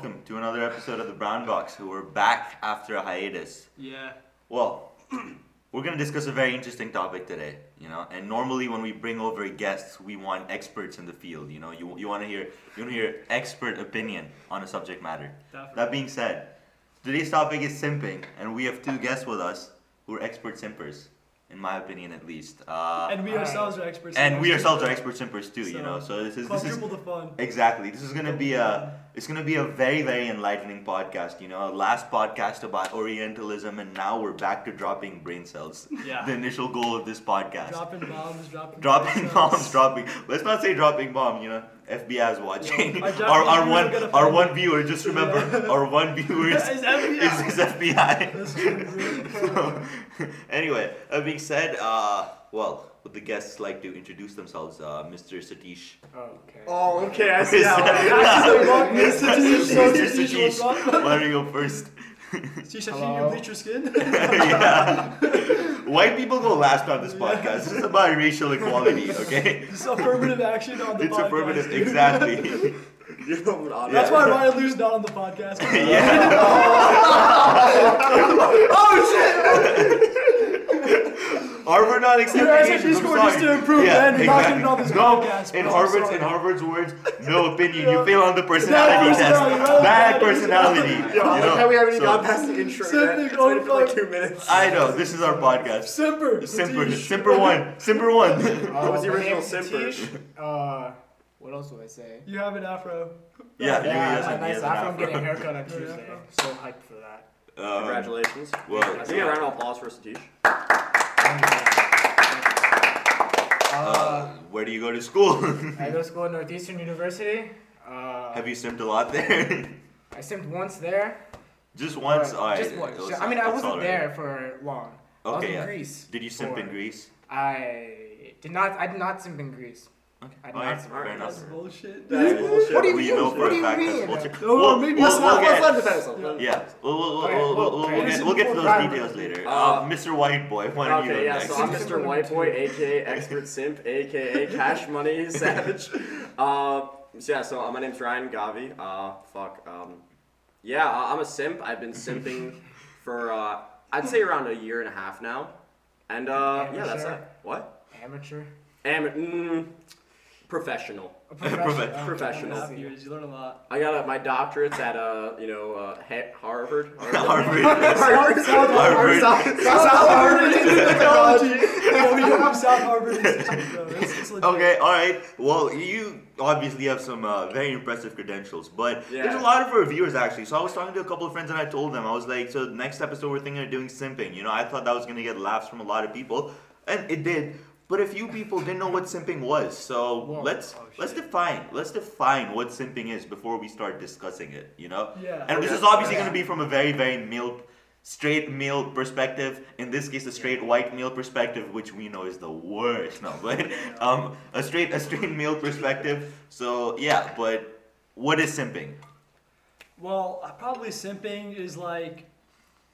welcome to another episode of the Brown Box. Who we're back after a hiatus. Yeah. Well, we're gonna discuss a very interesting topic today. You know, and normally when we bring over guests, we want experts in the field. You know, you you want to hear you want to hear expert opinion on a subject matter. Definitely. That being said, today's topic is simping, and we have two guests with us who are expert simpers, in my opinion at least. Uh, And we Alright. ourselves are experts. in and our we ourselves are experts expert simpers too. You know, so this is this is the fun. Exactly. This is gonna be a it's gonna be a very very enlightening podcast. You know, last podcast about Orientalism, and now we're back to dropping brain cells. Yeah. The initial goal of this podcast. Dropping bombs, dropping Dropping bombs. bombs, dropping. Let's not say dropping bomb. You know, FBI is watching. Yeah, our our our one our offended. one viewer. Just remember, our one viewer is, Is FBI. is, is FBI. That's true. So, anyway, that being said, uh, well, would the guests like to introduce themselves? Uh, Mr. Satish. Oh, okay. Oh, okay, I see how Welcome, it Mr. Satish. Mr. Satish, what's? Why don't you go first? Satish, I see Hello. you bleach your skin. yeah. White people go last on this podcast. This is about racial equality, okay? This is affirmative action on the It's podcast. affirmative, exactly. You're the one on That's Yeah. why Ryan Lou's not on the podcast. yeah. Oh, Harvard not accepting Your Asians, SAT I'm score needs sorry. to improve, Yeah, man. You're not exactly. getting on this no, podcast, in. Harvard's in Harvard's words, no opinion. You fail on the personality Bad test. personality, right? Bad Bad personality. personality. you I know? how we haven't even So- gone past the intro Send yet. It's going waited for like two minutes. I know this is our podcast. Simper. Simper, Satish. Simper one, Simper one. What was the original name's simper? Uh, what else do I say? You have an afro. yeah, yeah, he has I a- have a nice has an afro. I'm getting a haircut on Tuesday. So hyped for that. Um, Congratulations. Well, Can we a round of applause for Satish? Uh, where do you go to school? I go to school at Northeastern University. Uh, Have you simped a lot there? I simped once there. Just once? but Alright. Just once. I mean, I wasn't alright. there for long. I was Okay, in yeah. Greece. Did you simp in Greece? I did not. I did not simp in Greece. Okay. I did Alright, not simp. fair enough. That's bullshit. That's bullshit. What do you we mean? know for What do a you fact that's mean? bullshit. No, We'll- maybe we'll- it's we'll not. get- Let's let him defend himself. Yeah, we'll, we'll, we'll, Okay, we'll, well, we'll, we'll get, we'll get to those Private. details later. Uh, Uh, Mr. White Boy, why don't you Okay, go yeah, next? so I'm Mr. White. Boy, aka Expert Simp, aka Cash Money Savage. Uh, so yeah, so uh, my name's Ryan Gavi. Uh, fuck. Um, yeah, uh, I'm a simp. I've been simping for uh, I'd say around a year and a half now. And uh, yeah, that's Amateur? it. What? Amateur. Am mm, professional. A Profe- okay, professional. I Half see. years, you learn a lot. I got uh, my doctorates at uh, you know, uh, Ha- Harvard. Harvard. Harvard. Harvard. South, South Harvard Institute of Technology. Yeah, we don't have South Harvard Institute though. It's, it's legit. Okay, alright. Well, you obviously have some uh, very impressive credentials, but Yeah. there's a lot of reviewers actually. So I was talking to a couple of friends and I told them, I was like, so next episode we're thinking of doing simping. You know, I thought that was going to get laughs from a lot of people, and it did. But a few people didn't know what simping was. So Whoa. let's Oh, let's define let's define what simping is before we start discussing it. You know. Yeah. And this is obviously Yeah. going to be from a very, very male, straight male perspective. In this case, a straight white male perspective, which we know is the worst. No, but um, a straight, a straight male perspective. So yeah, but what is simping? Well, probably simping is like,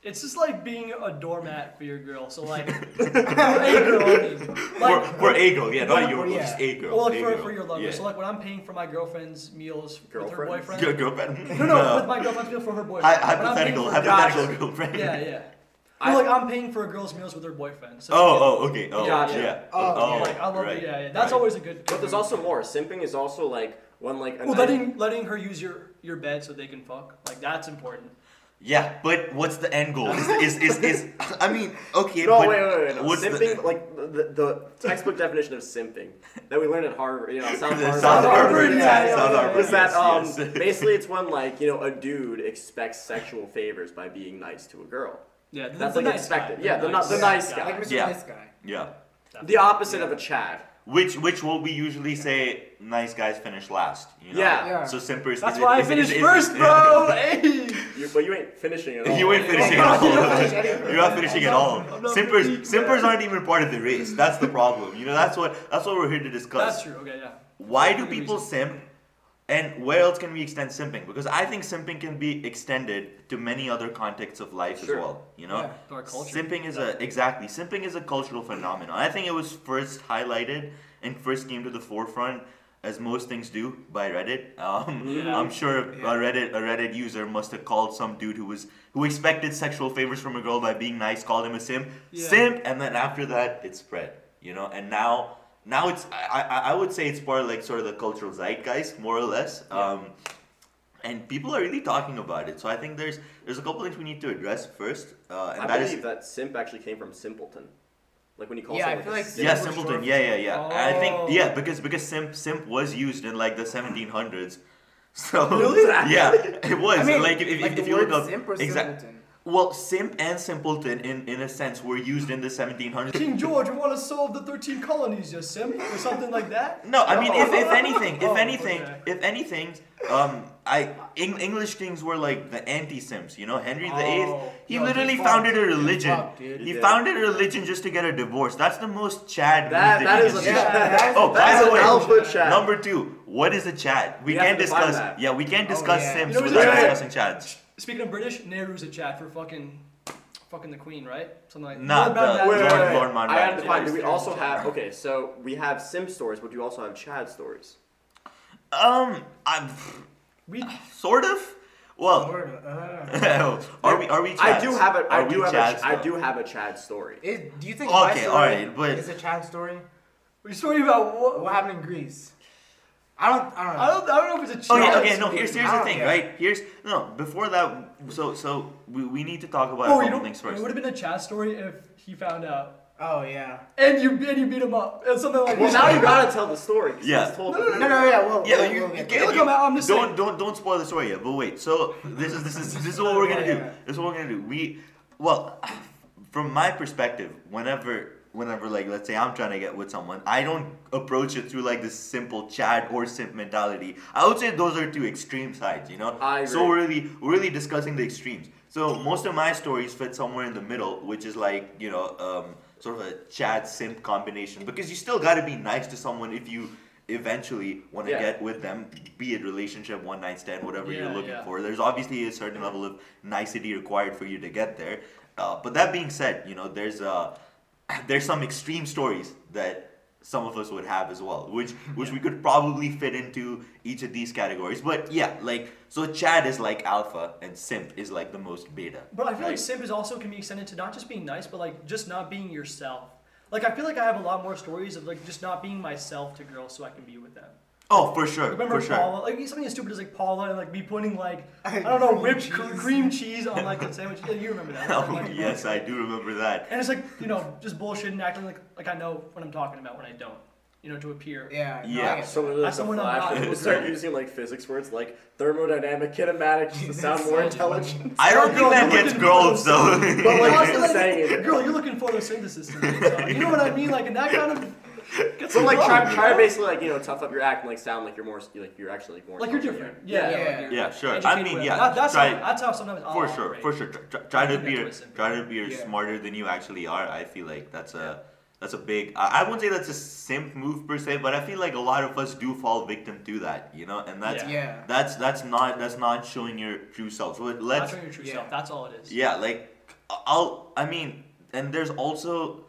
it's just like being a doormat for your girl. So like, for a girl, I mean. for, Like, for a girl, yeah, not Yeah, your girl, yeah. just a girl. Well, like a for, girl. for your lover. Yeah. So like when I'm paying for my girlfriend's meals with her Girlfriend? boyfriend. Your girlfriend. No, no, with my girlfriend's meal for her boyfriend. Hy- When hypothetical, for- hypothetical girlfriend. Yeah, yeah. I- No, like I'm paying for a girl's meals with her boyfriend. So Oh, oh, okay. Oh, Gotcha. yeah. Oh, oh, like I love right. it. Yeah, yeah. That's right. always a good. But there's also more. Simping is also like when like well, letting letting her use your your bed so they can fuck. Like that's important. Yeah, but what's the end goal? Is is is, is I mean, okay, No, but wait, wait, wait. No. what's the- Simping, like the, the textbook definition of simping that we learned at Harvard, you know, South Harvard. South Harvard, Harvard, yeah, yeah, yeah, South yeah, Harvard. is that um yes. basically it's when like you know a dude expects sexual favors by being nice to a girl. Yeah, the, That's the like nice expected. Guy, Yeah, the ni- the nice guy. Like Mr. Yeah. Nice Guy. yeah. The opposite of a Chad. Which which will we usually say nice guys finish last? You know? Yeah. Yeah. So simpers. That's is why it, I is finished first, bro. hey. You, but you ain't finishing it all. You ain't finishing at all. You don't finish anything. You're not finishing at all. Simpers simpers aren't even part of the race. That's the problem. You know, that's what that's what we're here to discuss. That's true. Okay, yeah. Why do people simp? And where else can we extend simping? Because I think simping can be extended to many other contexts of life Sure. as well. You know, Yeah. Our culture. Simping is a exactly. Simping is a cultural phenomenon. I think it was first highlighted and first came to the forefront as most things do, by Reddit. Um, Yeah. I'm sure Yeah. a Reddit a Reddit user must have called some dude who was who expected sexual favors from a girl by being nice, called him a simp, Yeah. simp, and then after that it spread. You know, and now now it's I, I I would say it's part of like sort of the cultural zeitgeist, more or less. Um, and people are really talking about it. So I think there's there's a couple things we need to address first, uh, and I that is believe that simp actually came from simpleton. Like when you call Yeah, I feel like simp. yeah, simpleton. Yeah, yeah, yeah. And I Oh. think yeah, because because simp simp was used in like the 1700s. So Really? yeah, it was I mean, like if, if, like if the you word look up simp or exact- simpleton? Well, simp and simpleton in in a sense were used in the 1700s. King George, we want to solve the 13 colonies, you simp, or something like that. No, I mean, if, if anything, if Oh, anything, okay. if anything, um, I Eng- English kings were like the anti-simps. You know, Henry the Eighth. Oh. He literally founded a religion. dude. He founded a religion just to get a divorce. That's the most Chad. That that you is a. Yeah, Oh, by the way, alpha Chad. Number two, what is a Chad? We We can't discuss. Yeah, we can't Oh, discuss yeah. simps You know without Chad? discussing Chads. Speaking of British, Nehru's a Chad for fucking, fucking the Queen, right? Something like Not Lord the- Wait, wait, Lord- wait. Lord Mountbatten, I have to find. Do we also have? Okay, so we have Sim stories, but do you also have Chad stories? Um, I'm We, sort of. Well, uh, are we? Are we? Chads? I do have a. I Are do have Chads, a. I do have a Chad story. is, do you think Okay, my story alright, but- is a Chad story? we story about what? What happened in Greece? I don't. I don't know. I don't, I don't know if it's a Okay, Chad okay, no. Here's here's the thing, get right? Here's no. Before that, so so we, we need to talk about Oh, a you couple know, things it would have been a Chad story if he found out. Oh yeah. And you, and you beat him up. And something like Well, now you gotta tell the story. Yeah. he's told No, no, the- No, no, yeah. Well, Yeah, we'll, you, we'll you get can't. Look, you- I'm- I'm just don't saying. don't don't spoil the story yet. But wait, so this is this is this is what we're gonna do. Yeah. This is what we're gonna do. We well, from my perspective, whenever whenever like let's say I'm trying to get with someone, I don't approach it through like this simple Chad or simp mentality. I would say those are two extreme sides. You know. I agree. So we're really we're really discussing the extremes. So most of my stories fit somewhere in the middle, which is like you know um, sort of a Chad simp combination because you still got to be nice to someone if you eventually want to Yeah. get with them, be it relationship, one night stand, whatever you're looking yeah. for. There's obviously a certain level of nicety required for you to get there. Uh, but that being said, you know there's uh, there's some extreme stories that some of us would have as well, which which we could probably fit into each of these categories. But yeah, like so Chad is like alpha and simp is like the most beta. But I feel like simp is also can be extended to not just being nice, but like just not being yourself. Like I feel like I have a lot more stories of like just not being myself to girls so I can be with them. Oh, for sure, Remember for sure. Paula? Like something as stupid as like Paula and like me putting like I I- don't know cream whipped cr- cheese. cream cheese on like a sandwich. Yeah, you remember that? right? Oh Like, yes, I do remember that. And it's like you know just bullshit and acting like like I know what I'm talking about when I don't. You know to appear. Yeah. no, Yeah. I get So that. literally, That's the someone I'm flash, not- people start using like physics words like thermodynamic, kinematic just to sound more intelligent. I don't Girl, think that gets looking girls though. But like Also, you're saying it. girl, you're looking photosynthesis tonight. So, you know what I mean? Like, in that kind of gets So like some try, try to basically like you know tough up your act and like sound like you're more like you're actually like more like you're different. Yeah, Yeah. like you're Yeah, sure. I mean, yeah, That, that's try- how, that's how sometimes I'll for sure, operate. for sure. Try, try, try to be that's try to be Yeah. smarter than you actually are. I feel like that's a that's a big. I, I wouldn't say that's a simp move per se, but I feel like a lot of us do fall victim to that. You know, and that's Yeah. Yeah. that's that's not that's not showing your true self. So let's showing your true yeah. self. That's all it is. yeah, like I'll I mean, and there's also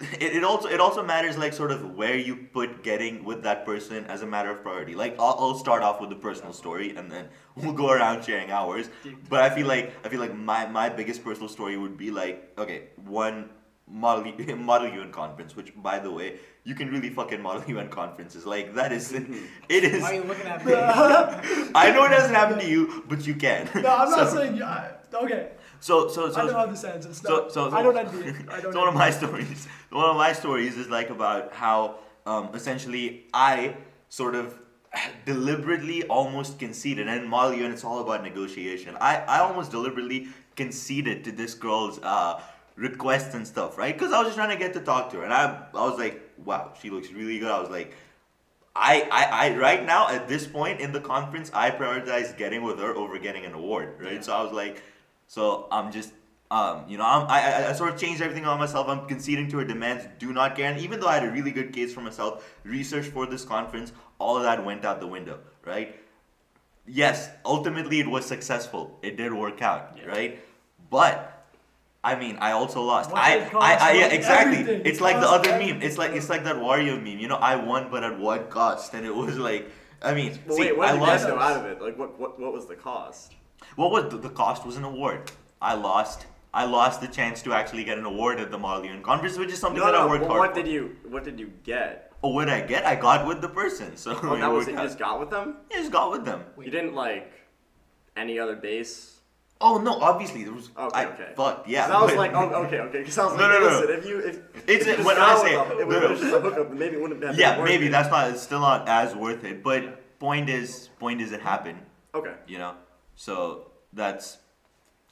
it, it also it also matters like sort of where you put getting with that person as a matter of priority. Like I'll, I'll start off with the personal story and then we'll go around sharing ours. But I feel like I feel like my my biggest personal story would be like okay one model model UN conference, which by the way you can really fucking model UN conferences like that is it is. Why are you looking at me? I know it doesn't happen to you, but you can. No, I'm not So- saying. Yeah, okay, So so so I don't know how this ends. It's so, not. so, so, I don't envy it. I don't. so one of my stories, one of my stories is like about how um, essentially I sort of deliberately almost conceded, and Molly, and it's all about negotiation. I, I almost deliberately conceded to this girl's uh, requests and stuff, right? Because I was just trying to get to talk to her, and I, I was like, wow, she looks really good. I was like, I, I, I, right now at this point in the conference, I prioritize getting with her over getting an award, right? So I was like, so I'm just, um, you know, I'm, I, I, I sort of changed everything on myself. I'm conceding to her demands, do not care. And even though I had a really good case for myself, research for this conference, all of that went out the window, right? Yes, ultimately it was successful. It did work out, Yeah. right? But I mean, I also lost. What I, it I, I, yeah, exactly. everything. It's like the cost other meme. It's like it's like that Wario meme. You know, I won, but at what cost? And it was like, I mean, Well, see, wait, what I did you guys lost. know out of it? Like, what, what, what was the cost? What was the, the cost? Was an award. I lost. I lost the chance to actually get an award at the Model UN conference, which is something No, that I no. worked Well, hard what for. did you, what did you get? Oh, what did I get? I got with the person. So Oh, it that was it. You just got with them. I just got with them. You didn't like any other base. Oh no, obviously there was. Okay, I, okay. Fuck yeah. 'Cause I was but- like, oh, okay, okay. Because I was like, No, no, no. listen, if you, if, It's if you when I with say- them, it no, no. was just a hookup, then maybe it wouldn't have been yeah, maybe it. that's not. It's still not as worth it. But point is, point is, it happened. Okay. You know, so that's.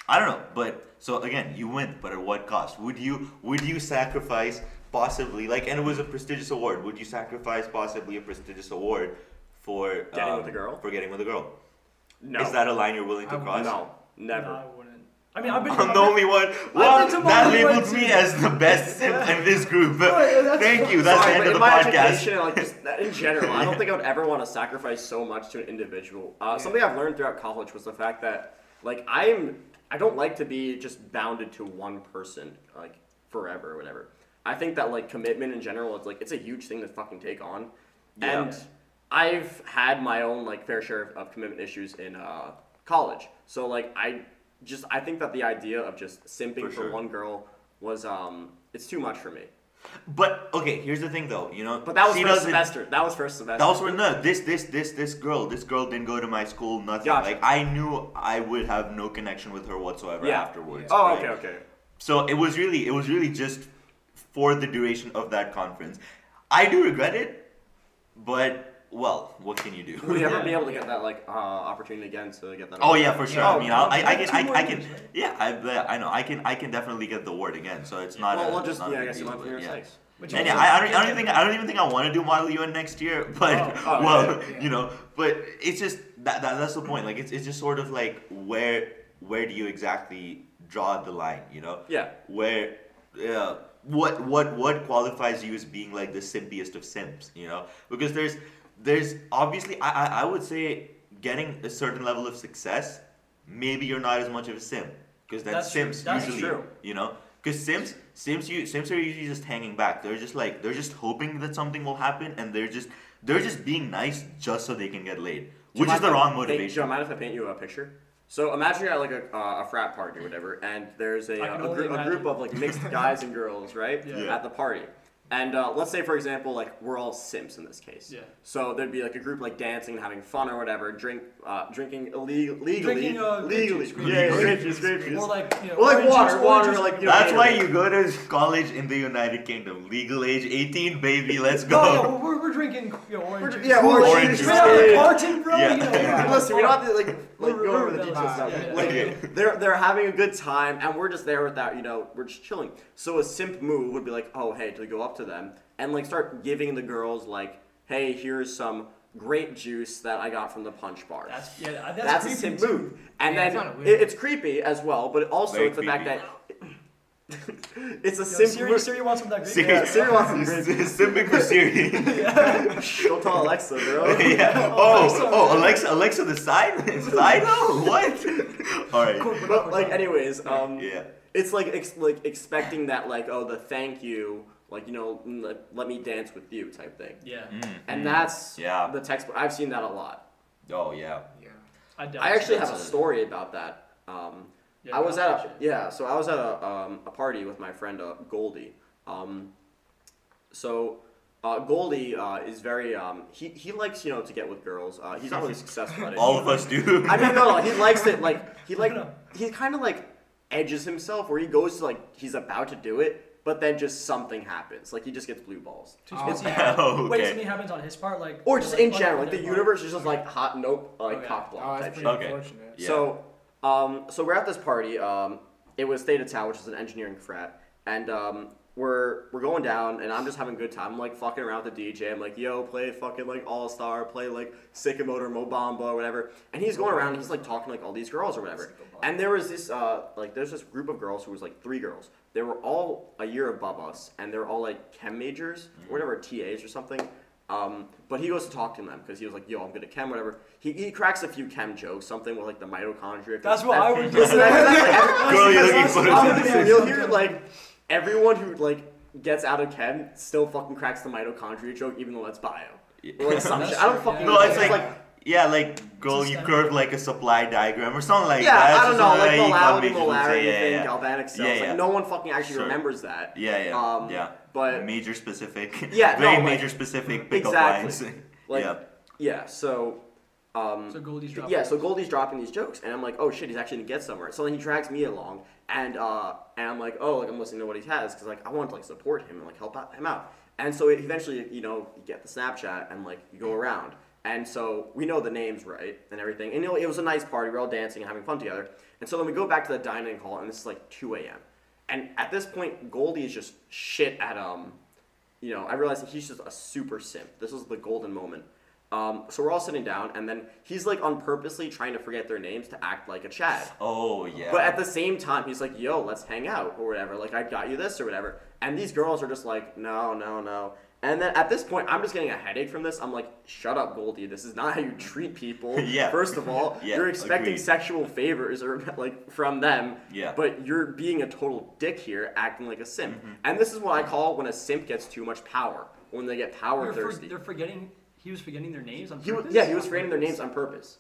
I don't know, but so again, you win, but at what cost? Would you would you sacrifice possibly like, and it was a prestigious award. Would you sacrifice possibly a prestigious award for Getting um, with a girl? For getting with a girl. No. Is that a line you're willing to would- cross? no? Never. No, I wouldn't. I mean, I've been. I'm the only one. Well, that labels me too. as the best simp in this group. That's Thank you. That's Sorry, the end of the my podcast. like just in general, I don't think I would ever want to sacrifice so much to an individual. Uh, Something I've learned throughout college was the fact that, like, I'm I don't like to be just bounded to one person like forever or whatever. I think that like commitment in general is like it's a huge thing to fucking take on, Yeah. and I've had my own like fair share of, of commitment issues in uh, college. So like I just I think that the idea of just simping For for, sure. one girl was um it's too much for me. But okay, here's the thing, though. You know, But that was first semester. That was first semester. That was for no. This this this this girl. This girl didn't go to my school. Nothing. Gotcha. Like I knew I would have no connection with her whatsoever Yeah. afterwards. Oh, right? okay, okay. So it was really it was really just for the duration of that conference. I do regret it, but well, what can you do? Will you ever Yeah. be able to get that like uh, opportunity again to get that? Oh yeah, for sure. Oh, I mean, I'll, I, I can, I, I can, yeah, I, I know, I can, I can definitely get the award again. So it's not. Well, a, we'll just not yeah, I guess you deal, might but for your yeah. sakes. Which And yeah, I, I, don't, I don't think I don't even think I want to do Model UN next year, but Oh, oh, well, yeah, yeah. you know, but it's just that, that that's the point. Like it's it's just sort of like where where do you exactly draw the line? You know, Yeah. where yeah, what what what qualifies you as being like the simpiest of simps? You know, because there's there's obviously I I, I would say getting a certain level of success, maybe you're not as much of a sim because then That's true. simps That's usually true. you know because Sims, Sims, you Sims are usually just hanging back. They're just like they're just hoping that something will happen, and they're just they're just being nice just so they can get laid, Do which is the if I wrong paint- motivation. Do you mind if I paint you a picture? So imagine you're at like a, uh, a frat party or whatever, and there's a, I can a, only group, a group of like mixed guys and girls, right? Yeah. Yeah. At the party. And uh, let's say, for example, like we're all simps in this case. Yeah. So there'd be like a group like dancing and having fun or whatever, drink, uh, drinking illeg- legally, Drinking, uh, grape legally, juice, grape yeah, juice. grape juice, grape juice. Or like, you know, Or like orange water, juice, water, orange like, you know, That's why you go to college in the United Kingdom. Legal age 18, baby. Let's Oh, go. yeah, we're, we're, we're drinking you know, orange We're- juice. yeah, orange Orange juice. juice. Straight out of the Yeah. carton, bro. Yeah. You know, Yeah. Listen, we don't have to like like River- go over the River details Valley, now. yeah, yeah. Like Okay. they're they're having a good time, and we're just there without you know we're just chilling. So a simp move would be like, oh hey, to go up to them and like start giving the girls like, hey, here's some grape juice that I got from the punch bar. That's yeah. That's, That's a creepy simp move, and Yeah, then kinda it, it's creepy as well. But also Very it's the fact that it's a Yo, simp Siri, move. Siri wants some that. Siri, Yeah, Siri wants some grape Simping for Siri. Don't tell Alexa, bro. yeah. Oh, oh, Alexa, Alexa, the side, side. What? All right. Cool, But like, anyways, um, Yeah. it's like ex- like expecting that like oh the thank you like you know mm, let, let me dance with you type thing Yeah. and that's Yeah. the textbook i've seen that a lot Oh yeah. Yeah. I, doubt i actually have a story about that um, Yeah, i was at a yeah so i was at a, um, a party with my friend uh, goldie um, so uh, Goldie uh, is very um, he, he likes you know to get with girls. Uh, he's not really successful at it. All of us do. I mean, no, no, he likes it. Like he like No, no. he kind of like edges himself where he goes to like he's about to do it, but then just something happens. Like he just gets blue balls, Too Oh, spicy. Oh, Wait, okay. something happens on his part, like or just like, in general, like the their universe part? is just like hot nope, like Okay. cock block Oh, type shit. pretty Okay. unfortunate. Yeah. So, um, so we're at this party. Um, it was Theta Tau, which is an engineering frat, and um, we're we're going down, and I'm just having a good time. I'm like fucking around with the DJ. I'm like, yo, play fucking like All Star, play like Sicko Mode or Mo Bamba or whatever. And he's going around, and he's like talking to, like all these girls or whatever. And there was this uh, like there's this group of girls who was like three girls. They were all a year above us, and they're all like chem majors or whatever TAs or something. Um, but he goes to talk to them because he was like, "Yo, I'm good at chem, whatever." He, he cracks a few chem jokes, something with like the mitochondria. That's what that- I would Listen, do. that- that- Girl, you're looking That's for what I would photosynthesis. do. You'll hear like everyone who like gets out of chem still fucking cracks the mitochondria joke, even though that's bio. Or like some shit. I don't fucking yeah. No, know. it's like, yeah, like girl, It's you standard. curved like a supply diagram or something like yeah, that. Yeah, I don't know, like that econ molality, majors molarity yeah, thing, yeah. galvanic cells. Yeah, Like no one fucking actually Sure. remembers that. Yeah, yeah, Um, yeah. but- major specific. Yeah, very no, like- major specific pickup Exactly. lines. Like yeah. yeah, so um So Goldie's dropping. yeah, so Goldie's dropping these jokes, and I'm like, oh shit, he's actually gonna get somewhere. So then he drags me along, and uh, and I'm like, oh, like I'm listening to what he has, because like I want to like support him and like help out, him out. And so eventually, you know, you get the Snapchat, and like you go around, and so we know the names right and everything, and you know it was a nice party. We're all dancing and having fun together. And so then we go back to the dining hall, and this is like 2 a.m. And at this point, Goldie is just shit at um, you know, I realized that he's just a super simp. This was the golden moment. Um, so we're all sitting down, and then he's like on purposely trying to forget their names to act like a Chad. Oh yeah. But at the same time, he's like, "Yo, let's hang out or whatever. Like, I got you this or whatever." And these girls are just like, "No, no, no." And then at this point, I'm just getting a headache from this. I'm like, "Shut up, Goldie. This is not how you treat people. Yeah. First of all, Yeah, you're expecting agreed. sexual favors or like from them. Yeah. But you're being a total dick here, acting like a simp. Mm-hmm. And this is what I call when a simp gets too much power. When they get power They're, for, they're forgetting. He was forgetting their names on He purpose. yeah, he was forgetting their names on purpose.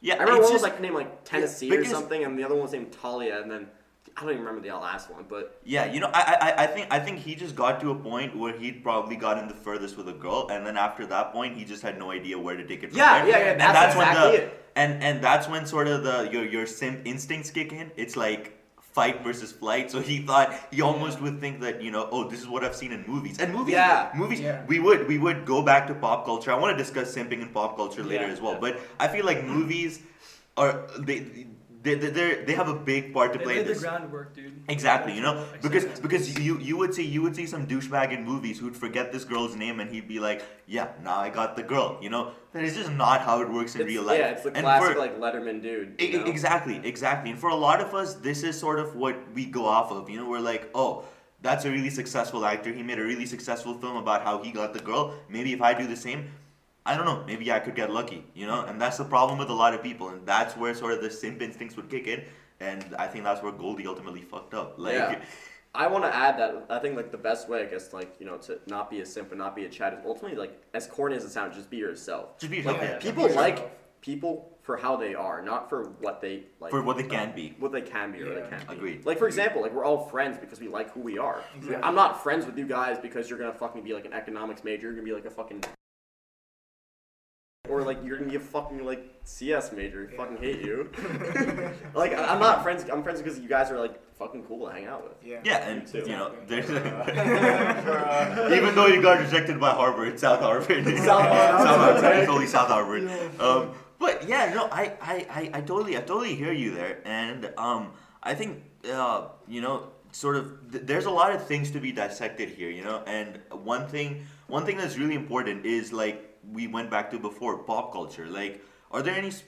yeah, I remember it's one was just- like named like Tennessee because- or something, and the other one was named Talia, and then I don't even remember the last one, but Yeah, you know, I, I I think I think he just got to a point where he'd probably gotten the furthest with a girl, and then after that point, he just had no idea where to take it from Yeah, there. yeah, yeah, And that's when exactly the it. and and that's when sort of the your your simp instincts kick in. It's like fight versus flight. So he thought he almost would think that you know, oh, this is what I've seen in movies. And movies, Yeah. movies. Yeah. We would we would go back to pop culture. I want to discuss simping in pop culture later Yeah, as well. yeah. But I feel like movies are they. They, they, they're- have a big part to They play in laid the this. groundwork, dude. Exactly, you know, because because you you would see you would see some douchebag in movies who'd forget this girl's name and he'd be like, yeah, now I got the girl, you know. That is just not how it works in it's, real life. yeah, it's the And classic for- like Letterman dude. You know? Exactly, exactly. And for a lot of us, this is sort of what we go off of. You know, we're like, oh, that's a really successful actor. He made a really successful film about how he got the girl. Maybe if I do the same, I don't know, maybe I could get lucky, you know? And that's the problem with a lot of people. And that's where sort of the simp instincts would kick in. And I think that's where Goldie ultimately fucked up. Like, Yeah. I want to add that I think like the best way, I guess, like you know, to not be a simp and not be a Chad is ultimately like as corny as it sounds, just be yourself. just be Like yourself, yeah. people be like people for how they are, not for what they like. For what they can uh, be. What they can be or Yeah. they can't be. Agreed. Like for example, like we're all friends because we like who we are. Exactly. I'm not friends with you guys because you're gonna fucking be like an economics major. You're gonna be like a fucking. Or like you're gonna be a fucking like CS major. I fucking hate you. like I- I'm not friends. I'm friends because you guys are like fucking cool to hang out with. Yeah. Yeah, and too. you know, there's even though you got rejected by Harvard, South Harvard, South Harvard. South Harvard, it's only South Harvard. Um, but yeah, no, I, I, I, I totally, I totally hear you there, and um, I think uh, you know, sort of, th- there's a lot of things to be dissected here, you know, and one thing, one thing that's really important is like we went back to before, pop culture. Like, are there any? s-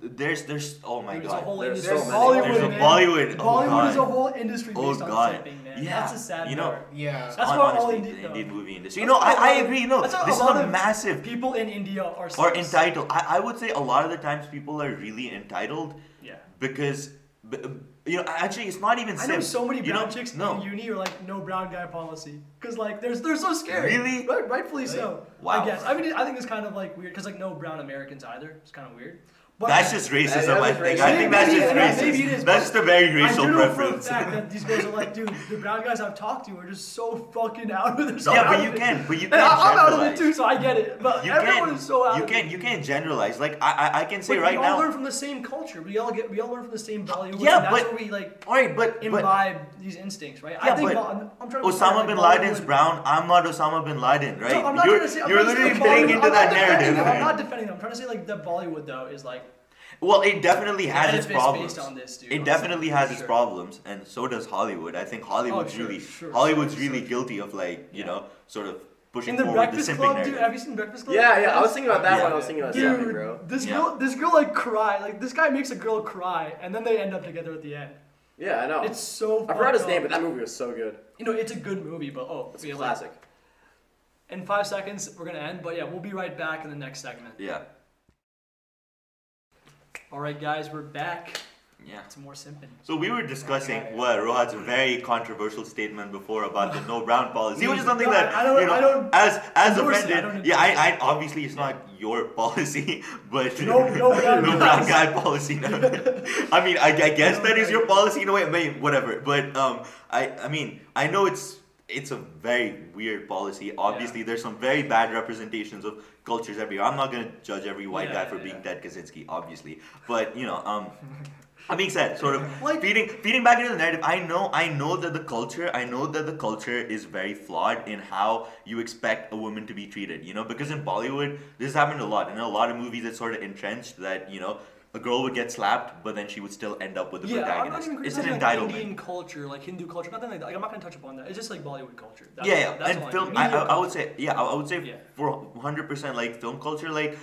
There's, there's, oh my There's god. a whole There's industry. so many. Bollywood, There's a man. Bollywood, oh Bollywood is a whole industry Oh, based God. on simping, man. Yeah, That's a sad you know, part. yeah. That's Hon- what all honestly, Indi- the no. Indian movie industry. You know, I, I, I a lot of- agree. No, that's what this a is a massive People in India are or simps. entitled. I, I would say a lot of the times people are really entitled Yeah. because b- you know actually it's not even I know simp. so many you brown know, chicks no in uni are like no brown guy policy because like they're they're so scary. Really? Right, rightfully so. Wow. I guess. I mean, I think it's kind of like weird because like no brown Americans either. It's kind of weird. But that's just racism. I think. I think that's just racist. maybe it is, that's but a very I racial do know for a fact that these girls are like, dude, the brown guys I've talked to are just so fucking out of themselves. Yeah, but you can, but you can't I- I'm out of it too, so I get it. But You everyone can, is so out you can, you can't generalize. Like I, I, I can say But right we all now. learn from the same culture. We all get, we all learn from the same Bollywood. Yeah, and that's but- where we like All right, but but imbibe these instincts, right? Yeah, I think but, I'm, I'm trying to Osama bin Laden's brown. I'm not Osama bin Laden, right? No, I'm not you're trying to say. You're trying to say literally fitting into that narrative. I'm not defending them. I'm trying to say like that Bollywood though is like Well, it definitely has its problems. based on this, dude. It on definitely has for its problems, and so does Hollywood. I think Hollywood's Oh, sure, really sure, Hollywood's sure, really sure. guilty of like you Yeah. know sort of pushing In the forward the Breakfast simping Club, narrative. dude. Have you seen Breakfast Club? Yeah, yeah. I was thinking about that Yeah. when I was thinking about Dude, Sammy, bro. this Yeah. girl, this girl like cry. Like this guy makes a girl cry, and then they end up together at the end. Yeah, I know. It's so. I forgot his fucked name, but that movie was so good. You know, it's a good movie, but oh, It's we a have, like- classic. in five seconds we're gonna end. But yeah, we'll be right back in the next segment. Yeah. All right, guys, we're back. Yeah. It's more simping. So we were discussing what Rohat's very controversial statement before about the no brown policy, which is something No, that I don't- you know, I don't as as endorse. I offended. don't yeah, I, I obviously it's not your policy, but No- no brown no brown guy policy. No. I mean, I, I guess that is your policy in a way. Maybe whatever, but um, I I mean, I know it's it's a very weird policy. Obviously, there's some very bad representations of cultures everywhere. I'm not gonna judge every white Yeah, guy for yeah, being yeah. Ted Kaczynski, obviously, but you know, um. That being said, sort of Like- feeding feeding back into the narrative, I know I know that the culture I know that the culture is very flawed in how you expect a woman to be treated. You know, because in Bollywood this happened a lot. And in a lot of movies it's sort of entrenched that, you know, a girl would get slapped, but then she would still end up with the Yeah, I'm not protagonist. even it's an criticizing entitlement. like Indian culture, like Hindu culture, nothing like that. Like, I'm not gonna touch upon that. It's just like Bollywood culture. That's yeah, yeah, that's and film. I, I, I would say, yeah, I, I would say Yeah. for hundred percent like film culture, like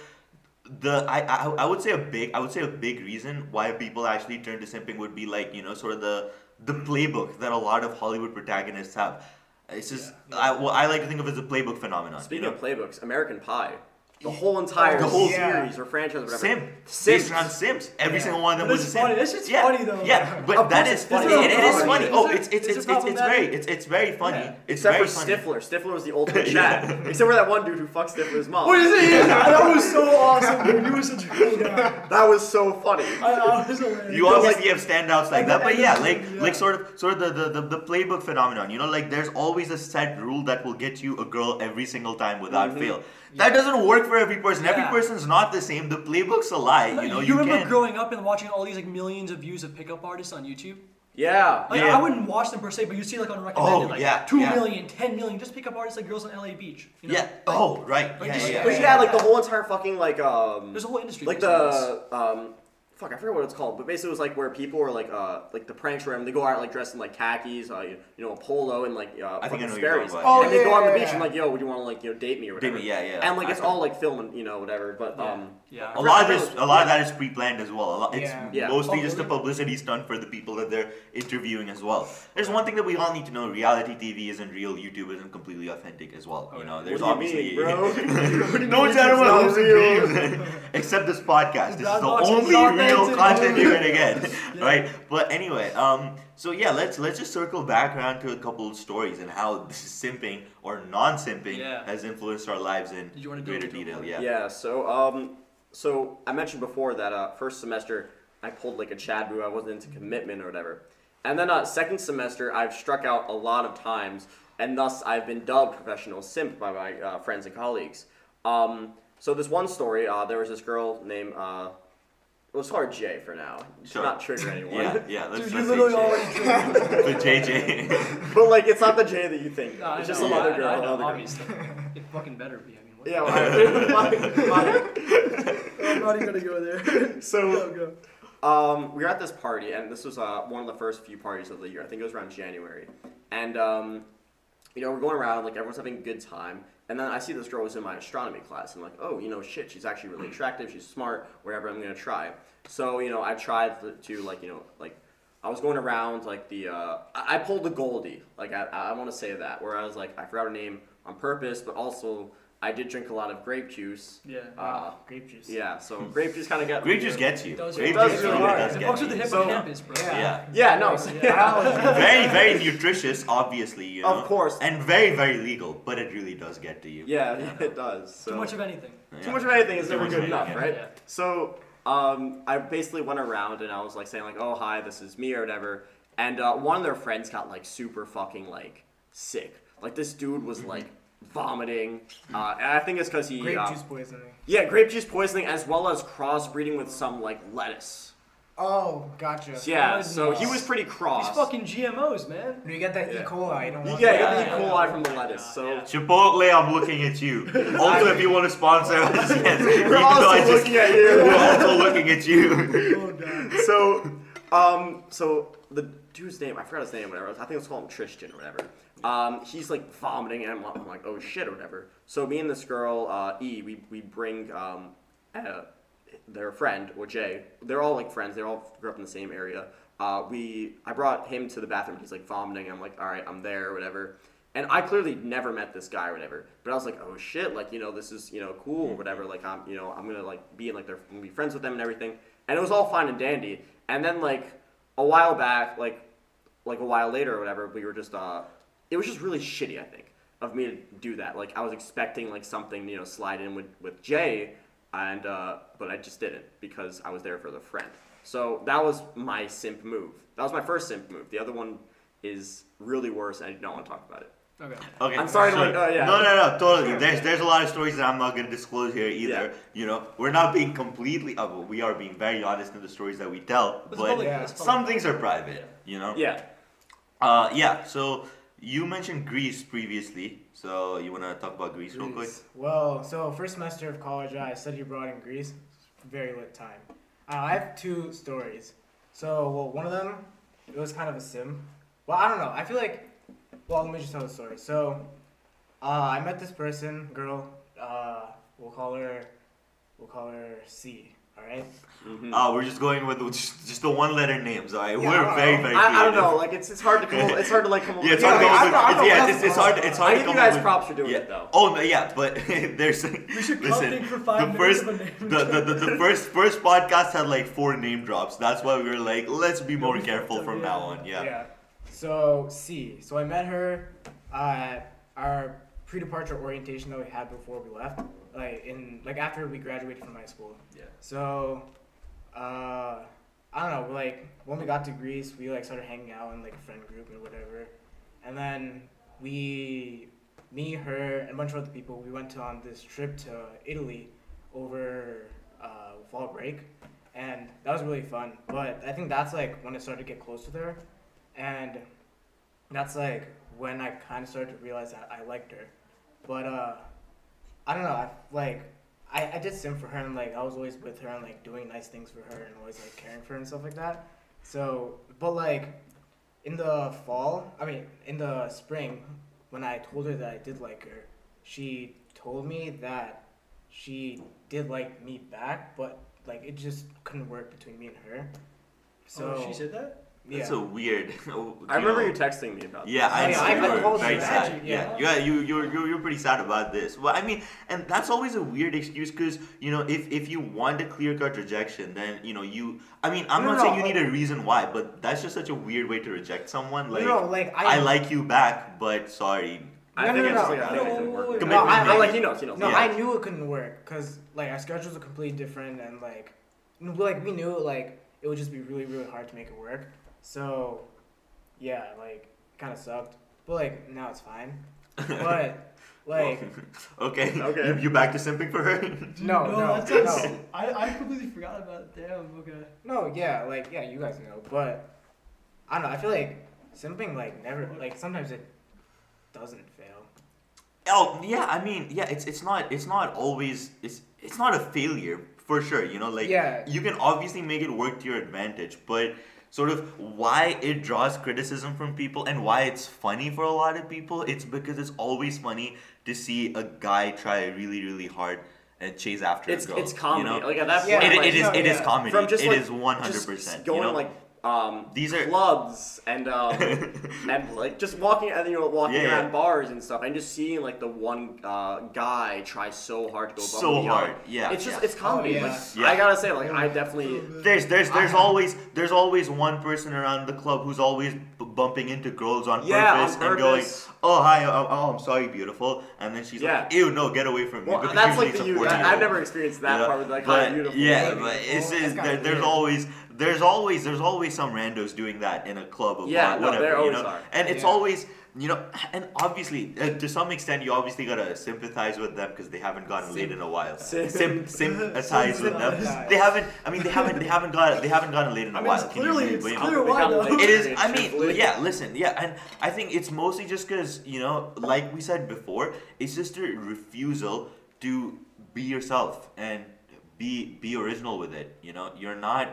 the I, I I would say a big I would say a big reason why people actually turn to simping would be like you know sort of the the playbook that a lot of Hollywood protagonists have. It's just I well I like to think of it as a playbook phenomenon. Speaking you know? of playbooks, American Pie, the whole entire The whole- series or franchise, or whatever. Sim, Sims. based around Sims. Every Yeah. single one of them But was it's a Sim. funny. This is yeah. funny, though. Yeah, but Of that course is it's funny. funny. It, it is Is it- funny. is Oh, it- it's it's it's it's, it's very it's it's very funny. Yeah. It's Except very for funny. Stifler. Stifler was the ultimate Yeah. Except for that one dude who fucked Stifler's mom. What is it? that was so awesome, dude. You were such a cool guy. That was so funny. I, I was hilarious. You obviously have standouts like that, but yeah, like like sort of sort of the, the, the, the playbook phenomenon. You know, like there's always a set rule that will get you a girl every single time without Mhm. fail. That doesn't work for every person. Every Yeah. person's not the same. The playbook's a lie. You know, you, remember can. growing up and watching all these like millions of views of pickup artists on YouTube? Yeah. Like Yeah. I wouldn't watch them per se, but you see like on recommended Oh, like yeah, two yeah. million, ten million, just pickup artists like girls on LA Beach. You know? yeah. Oh, right. Like, Yeah, just- yeah, But yeah. yeah, like the whole entire fucking like um There's a whole industry. like based on the um fuck I forget what it's called, but basically it was like where people were like uh like the pranks where they go out like dressed in like khakis, uh, you, you know, a polo and like uh I think I fucking know what you're Sperry's. talking about. Oh, and they go on the beach yeah, and like, yo, would you want to like you know date me or whatever? Date whatever? me, yeah, yeah. And like I it's know. all like film, you know, whatever. But Yeah. um yeah. A lot of this, a lot of that is pre-planned as well. A lot, it's Yeah. Yeah. mostly Oh, just a publicity stunt for the people that they're interviewing as well. There's one thing that we all need to know: reality TV isn't real. YouTube isn't completely authentic as well. You know, there's What do obviously mean, bro? What do you no mean gentleman it's not hopes and real? dreams, except this podcast. This is the box is only authentic, real content only. you're gonna get, Yeah. right? But anyway, um, so yeah, let's let's just circle back around to a couple of stories and how this simping or non-simping Yeah. has influenced our lives in Did you wanna go greater into it detail. Yeah. Yeah. So um, so I mentioned before that uh, first semester I pulled like a Chad boo. I wasn't into commitment or whatever. And then uh, second semester I've struck out a lot of times, and thus I've been dubbed professional simp by my uh, friends and colleagues. Um, so this one story, uh, there was this girl named. Uh, let's call her Jay for now. To Sure. not trigger anyone. Yeah, yeah. Let's, Dude, you let's literally say already triggered me. But JJ. but like, it's not the Jay that you think. Nah, I it's just know, some other I- girl. I know, another girl. obviously. It fucking better be. I mean, what? Yeah. Well, I- I'm not even gonna go there. so go. Um, we were at this party, and this was uh, one of the first few parties of the year. I think it was around January, and um, you know we're going around like everyone's having a good time, and then I see this girl was in my astronomy class. and like, oh, you know, shit, she's actually really attractive. She's smart. Whatever, I'm gonna try. So you know, I tried to, to like you know like. I was going around like the uh, I I pulled the Goldie like I, I want to say that where I was like I forgot her name on purpose but also I did drink a lot of grape juice Yeah. uh, grape juice. yeah so grape juice kind of got Grape juice gets you. It does- Grape it does juice really really hard. does It get fucks with the you. hippocampus, bro. Yeah. Yeah. yeah no Biology. very, very nutritious, obviously. You know? Of course. And very, very legal, but it really does get to you. Yeah, it does. So. Too much of anything. Yeah. Too much of anything is never good enough, anything, right? yeah. So um, I basically went around and I was like saying like, "Oh hi, this is me" or whatever. And uh, one of their friends got like super fucking like sick. Like this dude was like vomiting. Uh, and I think it's because he Grape uh, juice poisoning. yeah grape juice poisoning as well as crossbreeding with some like lettuce. Oh, gotcha. Yeah, so he was pretty cross. These fucking GMOs, man. You get that Yeah. E. coli, you don't You want get, you get the E. coli from the lettuce. So yeah. Chipotle, I'm looking at you. Also, if you want to sponsor us, yes. We're though I also just- looking at you. We're also looking at you. So, um, so the dude's name, I forgot his name, whatever. I think let's call him Tristan or whatever. Um, he's like vomiting, and I'm, I'm like, oh shit, or whatever. So me and this girl, uh, E, we we bring um, uh, their friend or Jay. They're all like friends. They all grew up in the same area. Uh, we I brought him to the bathroom. He's like vomiting. I'm like, all right, I'm there, or whatever. And I clearly never met this guy or whatever, but I was like, oh shit, like you know, this is you know cool or whatever. Like I'm, you know, I'm gonna like be in like gonna be friends with them and everything. And it was all fine and dandy. And then like a while back, like like a while later or whatever, we were just uh, it was just really shitty. I think of me to do that. Like I was expecting like something you know slide in with with Jay, and uh, but I just didn't because I was there for the friend. So that was my simp move. That was my first simp move. The other one is really worse, and I don't want to talk about it. Okay. Okay. I'm sorry to, sure. like, oh, yeah. No, no, no, totally. There's there's a lot of stories that I'm not gonna disclose here either. Yeah. You know, we're not being completely. Uh, well, we are being very honest in the stories that we tell, It's but public- yeah, some things are private. You know. Yeah. Uh, yeah. So you mentioned Greece previously, so you wanna talk about Greece, real quick? Well, so first semester of college, I studied abroad in Greece. Very lit time. Uh, I have two stories. So, well, one of them, it was kind of a sim. Well, I don't know. I feel like, well, let me just tell the story. So, uh, I met this person, girl. Uh, we'll call her, we'll call her C. All right. Mhm. Uh, we're just going with just, just the one letter names, alright? Yeah, we're very, very I, I don't know. Like it's it's hard to come. up- It's hard to like come. up Yeah, it's with- hard to come I up don't know, I with, it's, yeah, it's, it's hard. is It's I hard to give you come up guys with. props for doing yeah. it though. Oh no, yeah, but there's We should listen. think for five the first, of a name. the, the, the, the first first podcast had like four name drops. That's why we were like, let's be more careful from yeah. now on. Yeah. So C. So I met her at our pre-departure orientation that we had before we left, like in like after we graduated from high school. Yeah. So, uh, I don't know. Like when we got to Greece, we like started hanging out in like a friend group and whatever, and then we, me, her, and a bunch of other people, we went on this trip to Italy over uh, fall break, and that was really fun. But I think that's like when I started to get close to her, and that's like when I kind of started to realize that I liked her. But uh, I don't know. I like I, I did sim for her and like I was always with her and like doing nice things for her and always like caring for her and stuff like that. So, but like in the fall, I mean in the spring, when I told her that I did like her, she told me that she did like me back, but like it just couldn't work between me and her. So oh, she said that. Yeah. That's a weird. I remember know. you texting me about. Yeah, I Oh, know. yeah, I- you I were told very sad. that. Yeah, Yeah. yeah, you you're, you're you're pretty sad about this. Well, I mean, and that's always a weird excuse because you know if if you want a clear cut rejection, then you know you. I mean, I'm No, not no, saying you but- need a reason why, but that's just such a weird way to reject someone. Like, no, like I, I, like you back, but sorry. I No, no, no, like no. I think No, work. wait, Commitment No, I- I like he knows. He knows. No, Yeah. I knew it couldn't work because like our schedules are completely different and like like we knew like it would just be really really hard to make it work. So yeah, like kind of sucked. But like now it's fine. But like okay, Okay. You, you back to simping for her? no no that sounds. no I, I completely forgot about it. Damn. Okay. no yeah like yeah you guys know. But I don't know. I feel like simping like never like sometimes it doesn't fail. Oh yeah, I mean yeah, it's it's not it's not always it's it's not a failure for sure. You know, like Yeah. you can obviously make it work to your advantage, but sort of why it draws criticism from people and why it's funny for a lot of people, it's because it's always funny to see a guy try really really hard and chase after It's a girl. it's comedy. You know? Like at that Yeah, point, it, like, it is no, it is yeah. comedy. From just, It like, is one hundred percent. going You know? like um These are- clubs and um and like just walking and you know walking Yeah, around yeah. bars and stuff and just seeing like the one uh, guy try so hard to go above So beyond. hard, yeah, It's just yeah. it's comedy. Oh, yeah. Like Yeah. I gotta say, like I definitely There's there's there's I- always there's always one person around the club who's always b- bumping into girls on Yeah, on purpose and going, "Oh hi, oh, oh I'm sorry, beautiful," and then she's Yeah. like, "Ew, no, get away from me." well that's like the you. 14 I've never experienced that you part with like but, how beautiful. Yeah, Maybe. but it's Well, just, there, there's weird. always there's always there's always some randos doing that in a club, a Yeah, bar, no, whatever, there you know. are. And it's Yeah. always you know, and obviously uh, to some extent you obviously gotta sympathize with them because they haven't gotten laid in a while. Sim- Sim, sympathize with them. They haven't. I mean, they haven't. They haven't got. They haven't gotten laid in a I mean, while. it's Can you clearly- really it's clear why, though. It is. I mean, yeah. Listen, yeah, and I think it's mostly just because you know, like we said before, it's just a refusal to be yourself and be be original with it. You know, you're not.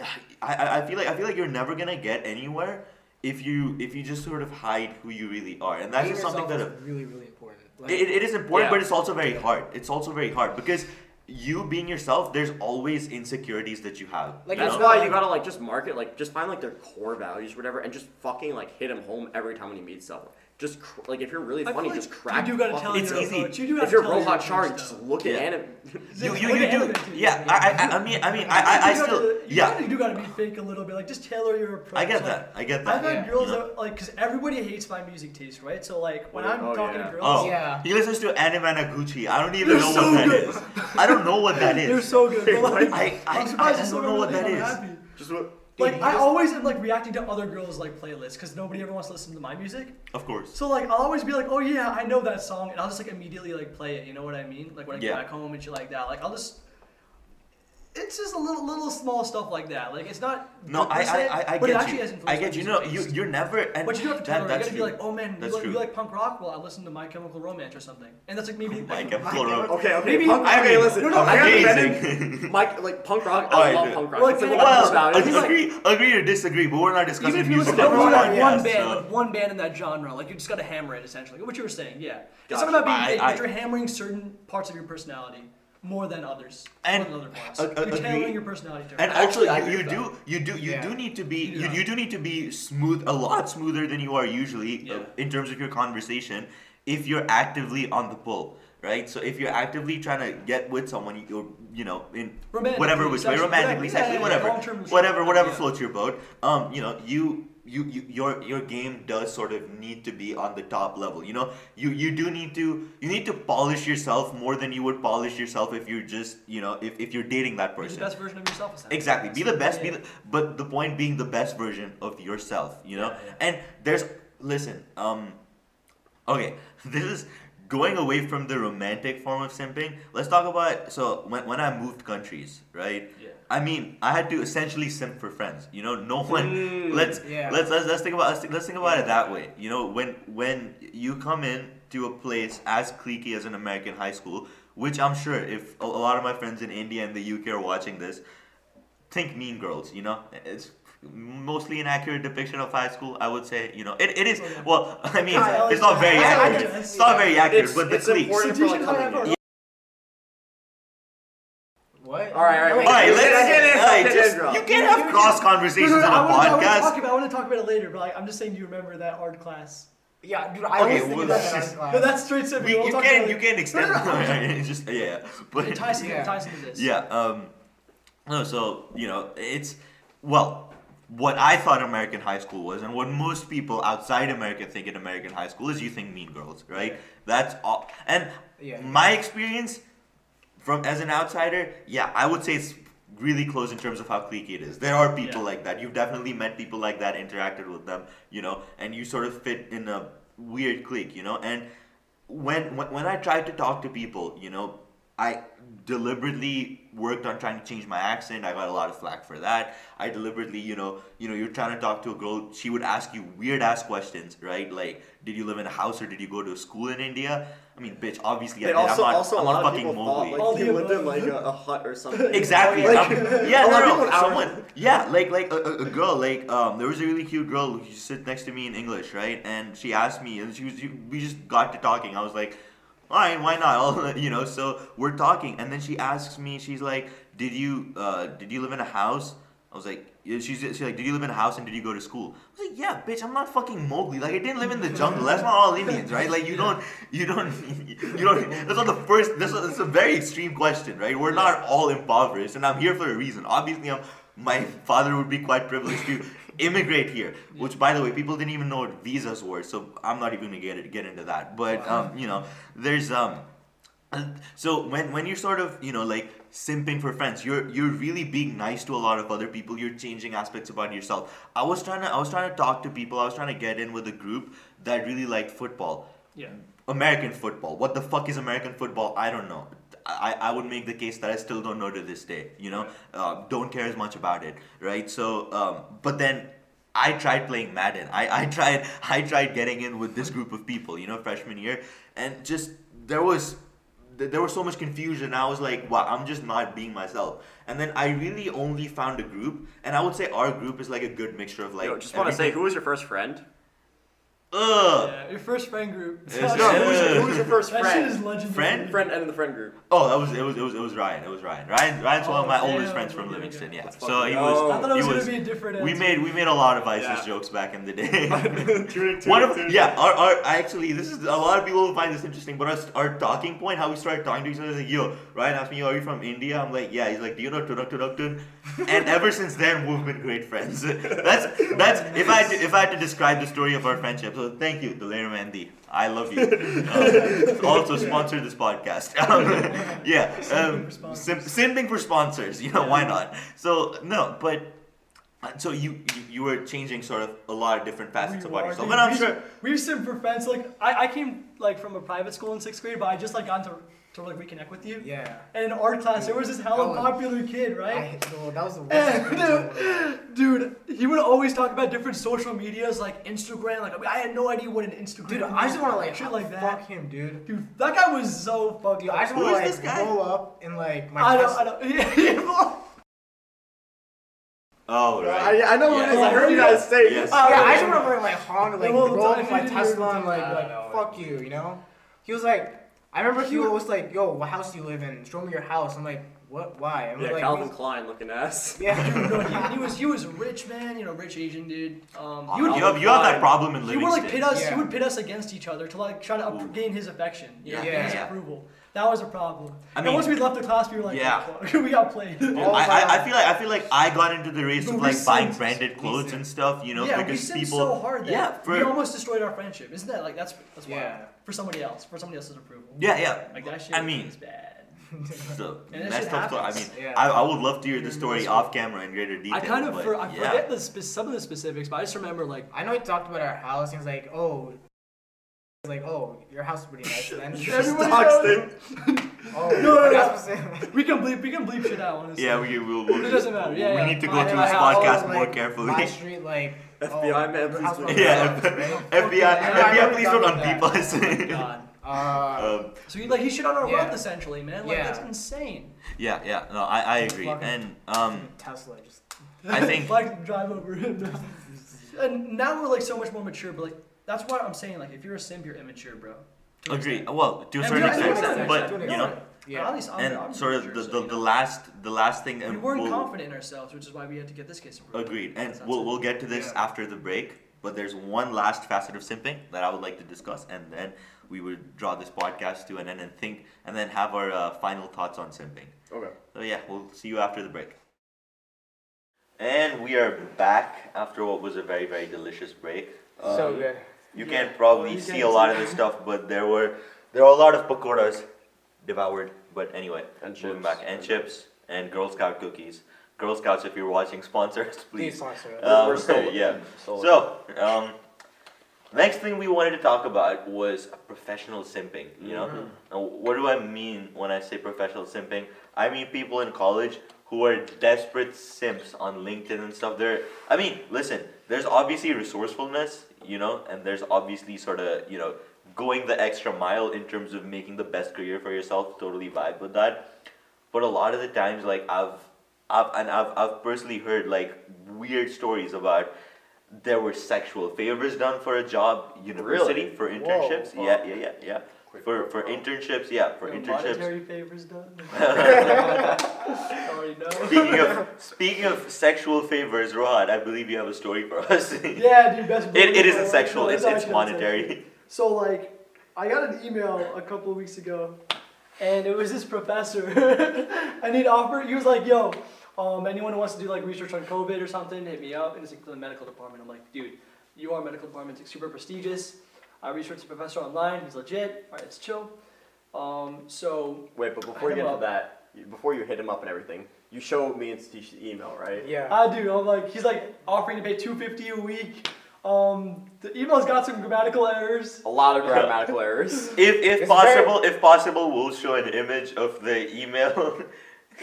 I, I I feel like I feel like you're never gonna get anywhere if you if you just sort of hide who you really are, and that's Being just something that. yourself is really really important. Like, It, it is important, Yeah. but it's also very hard. It's also very hard because you being yourself, there's always insecurities that you have. Like, you That's know? why you gotta like just market like just find like their core values or whatever and just fucking like hit them home every time when you meet someone. Just cr- like if you're really funny, like just crack. You do gotta tell It's your easy. approach. You do if have you're to tell your Char, just look Yeah. at anime. You, you, you do. Yeah, I, I, I mean, I mean, I, I, I You still, gotta- you yeah, Gotta, you do gotta be fake a little bit. Like just tailor your approach. I get Like, that. I get that. I've that. had Yeah. girls You that like, cause everybody hates my music taste, right? So like when Oh, I'm oh, talking yeah. to girls, Oh, Yeah. he listens to Anime and Gucci. I don't even They're know so what that good. is. I don't know what that is. they're so good. I, I, I'm surprised you still don't know what remember that them. I'm is. happy. Just what? Like I always am like reacting to other girls like playlists because nobody ever wants to listen to my music. Of course. So like I'll always be like, oh yeah, I know that song, and I'll just like immediately like play it. You know what I mean? Like when I Yeah. get back home and shit like that. Like I'll just. It's just a little, little small stuff like that. Like it's not. No, good I, per I, I, I but it actually you. has I influenced get you. No, you, taste. you're never. And But you do have to that, tell her. You gotta be like, oh man, you That's like, true. you like punk rock? Well, I listen to My Chemical Romance or something, and that's like maybe. Oh, My like, Chemical Romance. Okay, okay. Maybe- punk, I okay, mean, listen. no, no, I gotta be amazing. better. Mike, like punk rock. I Alright, love dude. punk rock. Well, It's like like, I Well, love about it. It's like- agree, agree or disagree, but we're not discussing Even if you music. listen to on only the like one band, like one band in that genre, like you just gotta hammer it essentially. What you were saying, yeah. It's Gotcha. not about being I- but you're hammering certain parts of your personality more than others. And- more than other parts. a- a- you're tailoring your personality to it. And Actually, I you, agree you with do, you do, you Yeah. do need to be, you, Yeah. you do need to be smooth, a lot smoother than you are usually uh, in terms of your conversation, if you're actively on the pull, right? So if you're actively trying to get with someone, you're, you know, in Romantically, whatever which way, romantically, whatever, sexually, yeah, yeah, whatever, whatever, whatever yeah. floats your boat. Um, you know, you. You, you your your game does sort of need to be on the top level you know you you do need to you need to polish yourself more than you would polish yourself if you're just you know if, if you're dating that Be person the best version of yourself. Exactly. Be the best. Be Yeah. the, but the point being the best version of yourself. You know. Yeah, yeah. And there's listen. Um. Okay. This is going away from the romantic form of simping. Let's talk about. So when when I moved countries, right? Yeah. I mean, I had to essentially simp for friends. You know, no one. Mm, let's yeah. let's let's let's think about let's, think- let's think about it that way. You know, when when you come in to a place as cliquey as an American high school, which I'm sure if a, a lot of my friends in India and the UK are watching this, think Mean Girls. You know, it's mostly an accurate depiction of high school. I would say. You know, it, it is. Oh, yeah. Well, I mean, Yeah, I it's not very that. I like accurate. that. It's not very accurate, It's- but the it's cliques. important for you should like have coming a- in. What? All right, all right. Wait, all right, let's. in, get in, all right, just- you can't have cross conversations No, no, on no, a I wanna, I wanna podcast. about, I want to talk about it later, but like, I'm just saying, do you remember that hard class? Yeah, dude, I Okay, always think well, about this that is- class. No, that's straight simping. We, We'll you can about you it. can extend No, no, no. it's just yeah, yeah. but It ties into, Yeah. it ties into this. yeah um no so you know it's well what I thought American high school was and what most people outside America think in American high school is you think Mean Girls right? That's all. And Yeah. my experience from as an outsider yeah I would say it's really close in terms of how cliquey it is. There are people Yeah. like that. You've definitely met people like that interacted with them you know and you sort of fit in a weird clique you know? And when, when when I tried to talk to people, you know, I deliberately worked on trying to change my accent. I got a lot of flack for that. I deliberately, you know, you know, you're trying to talk to a girl. She would ask you weird ass questions, right? Like, did you live in a house or did you go to school in India? I mean, bitch, obviously I And did. also, I'm not, also a I'm lot not of fucking people thought Mowgli. All like he the lived in like a, a hut or something. Exactly. Like- I'm- yeah, A lot of no, people no, out- someone. Yeah, like like a, a, a girl. Like um, there was a really cute girl who sit next to me in English, right? And she asked me, and she was we just got to talking. I was like, fine, why not? You know. So we're talking, and then she asks me, she's like, did you uh, did you live in a house? I was like, she's, she's like, did you live in a house and did you go to school? I was like, yeah, bitch, I'm not fucking Mowgli. Like, I didn't live in the jungle. That's not all Indians, right? Like, you don't, you don't, you don't. That's not the first. A, that's a very extreme question, right? We're not all impoverished, and I'm here for a reason. Obviously, I'm. My father would be quite privileged to immigrate here, which, by the way, people didn't even know what visas were. So I'm not even gonna get it, get into that. But um, you know, there's um. So when when you're sort of you know like simping for friends, you're you're really being nice to a lot of other people. You're changing aspects about yourself. I was trying to I was trying to talk to people. I was trying to get in with a group that really liked football. Yeah. American football. What the fuck is American football? I don't know. I, I would make the case that I still don't know to this day. You know, uh, don't care as much about it, right? So, um, but then I tried playing Madden. I, I tried I tried getting in with this group of people. You know, freshman year, and just there was there was so much confusion. I was like, wow, I'm just not being myself. And then I really only found a group, and I would say our group is like a good mixture of like. Yo, just want to say, who was your first friend? Ugh. Yeah, your first friend group. It's That No, who was, your, who was your first that shit is friend? legendary. Friend? Friend and in the friend group. Oh, that was it was it was it was Ryan. It was Ryan. Ryan Ryan's one of oh, my Oh, oldest damn. friends from Okay, Livingston. okay. Yeah. So he dope. was. I thought it was, was gonna be a different we answer. made we made a lot of ISIS Yeah. jokes back in the day. One of yeah, our, our actually this is a lot of people will find this interesting, but our, our talking point, how we started talking to each other is like, yo, Ryan asked me, are you from India? I'm like, yeah. He's like, do you know Tunak Tunak Tun? And ever since then, we've been great friends. that's that's if I if I had to describe the story of our friendship. So thank you, Daler Mehndi. I love you. Um, also sponsor this podcast. Um, yeah, um, Simping for sponsors. sim- simping for sponsors. You know why not? So no, but. So you, you you were changing sort of a lot of different facets We about yourself, and I'm we sure we used to for friends. Like I, I came like from a private school in sixth grade, but I just like got to to like reconnect with you. Yeah. And in art class, there was this hella That was- popular kid, right? I, no, that was the worst. And, dude, he would always talk about different social medias like Instagram. Like I, mean, I had no idea what an Instagram. Dude, was, I just want to like shit like that. fuck him, dude. Dude, that guy was so fucked Dude, up. I just want to like this guy? roll up in like my. I know, Tesla- I know. Yeah, yeah. Oh right. I, I know who it is. I Yeah. heard you guys say Yes. this. Uh, yeah, I just want to like honk, like Well, roll up in my you didn't Tesla and like like fuck you, you know. He was like, I remember he was like, "Yo, what house do you live in? Show me your house." I'm like, "What? Why?" I'm Yeah, like, Calvin he's- Klein looking ass. Dude, Yeah. no, he, he was he was rich man, you know, rich Asian dude. Um, he You, would, you have, you have that problem in he Livingston. would like pit us. He would pit us against each other to like try to up, gain his affection. You know, Yeah. gain his Yeah. approval. That was a problem. I and mean- once we left the class, we were like, Yeah. "Oh, we got played. Dude, All I, I, I feel like I feel like I got into the race But of we like buying branded clothes and stuff, you know, yeah, we because simped people so hard that yeah, for we almost destroyed our friendship. Isn't that like that's that's why Yeah. for somebody else, for somebody else's approval. yeah, yeah. Like that shit I mean, is bad. So And that messed up story. I mean. Yeah. I, I would love to hear the story that's off camera in greater detail. I kind of but for, I yeah. forget the spe- some of the specifics, but I just remember like I know he talked about our house. He was like, "Oh." He like, "Oh, your house is pretty nice." Then Everybody Doxed knows. him. oh, No, no, no. else was it? we can bleep we can bleep shit out honestly. Yeah, we will. We'll, It doesn't matter. Yeah, we yeah. need to go My- through my this house- podcast Oh, more like, carefully. My street, like FBI oh, man, please don't- yeah. FBI, I FBI, please don't of unpeep us. Oh God. Uh, um, So you like he shit on our Yeah. roof essentially, man. Like Yeah. that's insane. yeah, yeah. No, I, I agree. Fucking- And um, Tesla just. I think- like drive over him. and now we're like so much more mature, but like that's why I'm saying like if you're a simp, you're immature, bro. To agree. extent. Well, to a And certain we are- to an extent, extent, but you No, know, At least I'm, and I'm sort of mature, the, so, the, the last the last thing we weren't we'll, confident in ourselves, which is why we had to get this case approved. Agreed, and That's- that's we'll it. we'll get to this Yeah. after the break. But there's one last facet of simping that I would like to discuss, and then we would draw this podcast to an end and think, and then have our uh, final thoughts on simping. Okay. So yeah, we'll see you after the break. And we are back after what was a very very delicious break. so Um, good. You Yeah. can't probably You see can't a lot of this stuff, but there were there were a lot of pakoras devoured. But anyway, And moving chips. back, and chips and Girl Scout cookies. Girl Scouts, if you're watching, sponsors, Please please. sponsor us. Um, We're still yeah. Still. So, um, next thing we wanted to talk about was professional simping. You know, Mhm. now, what do I mean when I say professional simping? I mean people in college who are desperate simps on LinkedIn and stuff. They're, I mean, listen, there's obviously resourcefulness, you know, and there's obviously sort of, you know, going the extra mile in terms of making the best career for yourself. Totally vibe with that. But a lot of the times, like I've, I've and I've, I've personally heard like weird stories about there were sexual favors done for a job, university Really? for Whoa. internships. Yeah, yeah, yeah, yeah. Quick, For for internships, yeah, for No internships. Monetary favors done. Already know. Speaking of speaking of sexual favors, Rohan, I believe you have a story for us. Yeah, dude, best. It, it isn't sexual. No, It's it's actually not sexual. monetary. So like, I got an email a couple of weeks ago, and it was this professor, and he'd offer. He was like, "Yo, um, anyone who wants to do like research on COVID or something, hit me up." And it's like the medical department. I'm like, dude, you are medical department. It's super prestigious. I researched the professor online. He's legit. All right, it's chill. Um, so Wait, but before you get him into that, you- before you hit him up and everything, you show me and Satish the email, right? Yeah. I do. I'm like, he's like offering to pay two fifty a week. Um, the email's got some grammatical errors. A lot of grammatical errors. If if It's possible, if possible, we'll show an image of the email.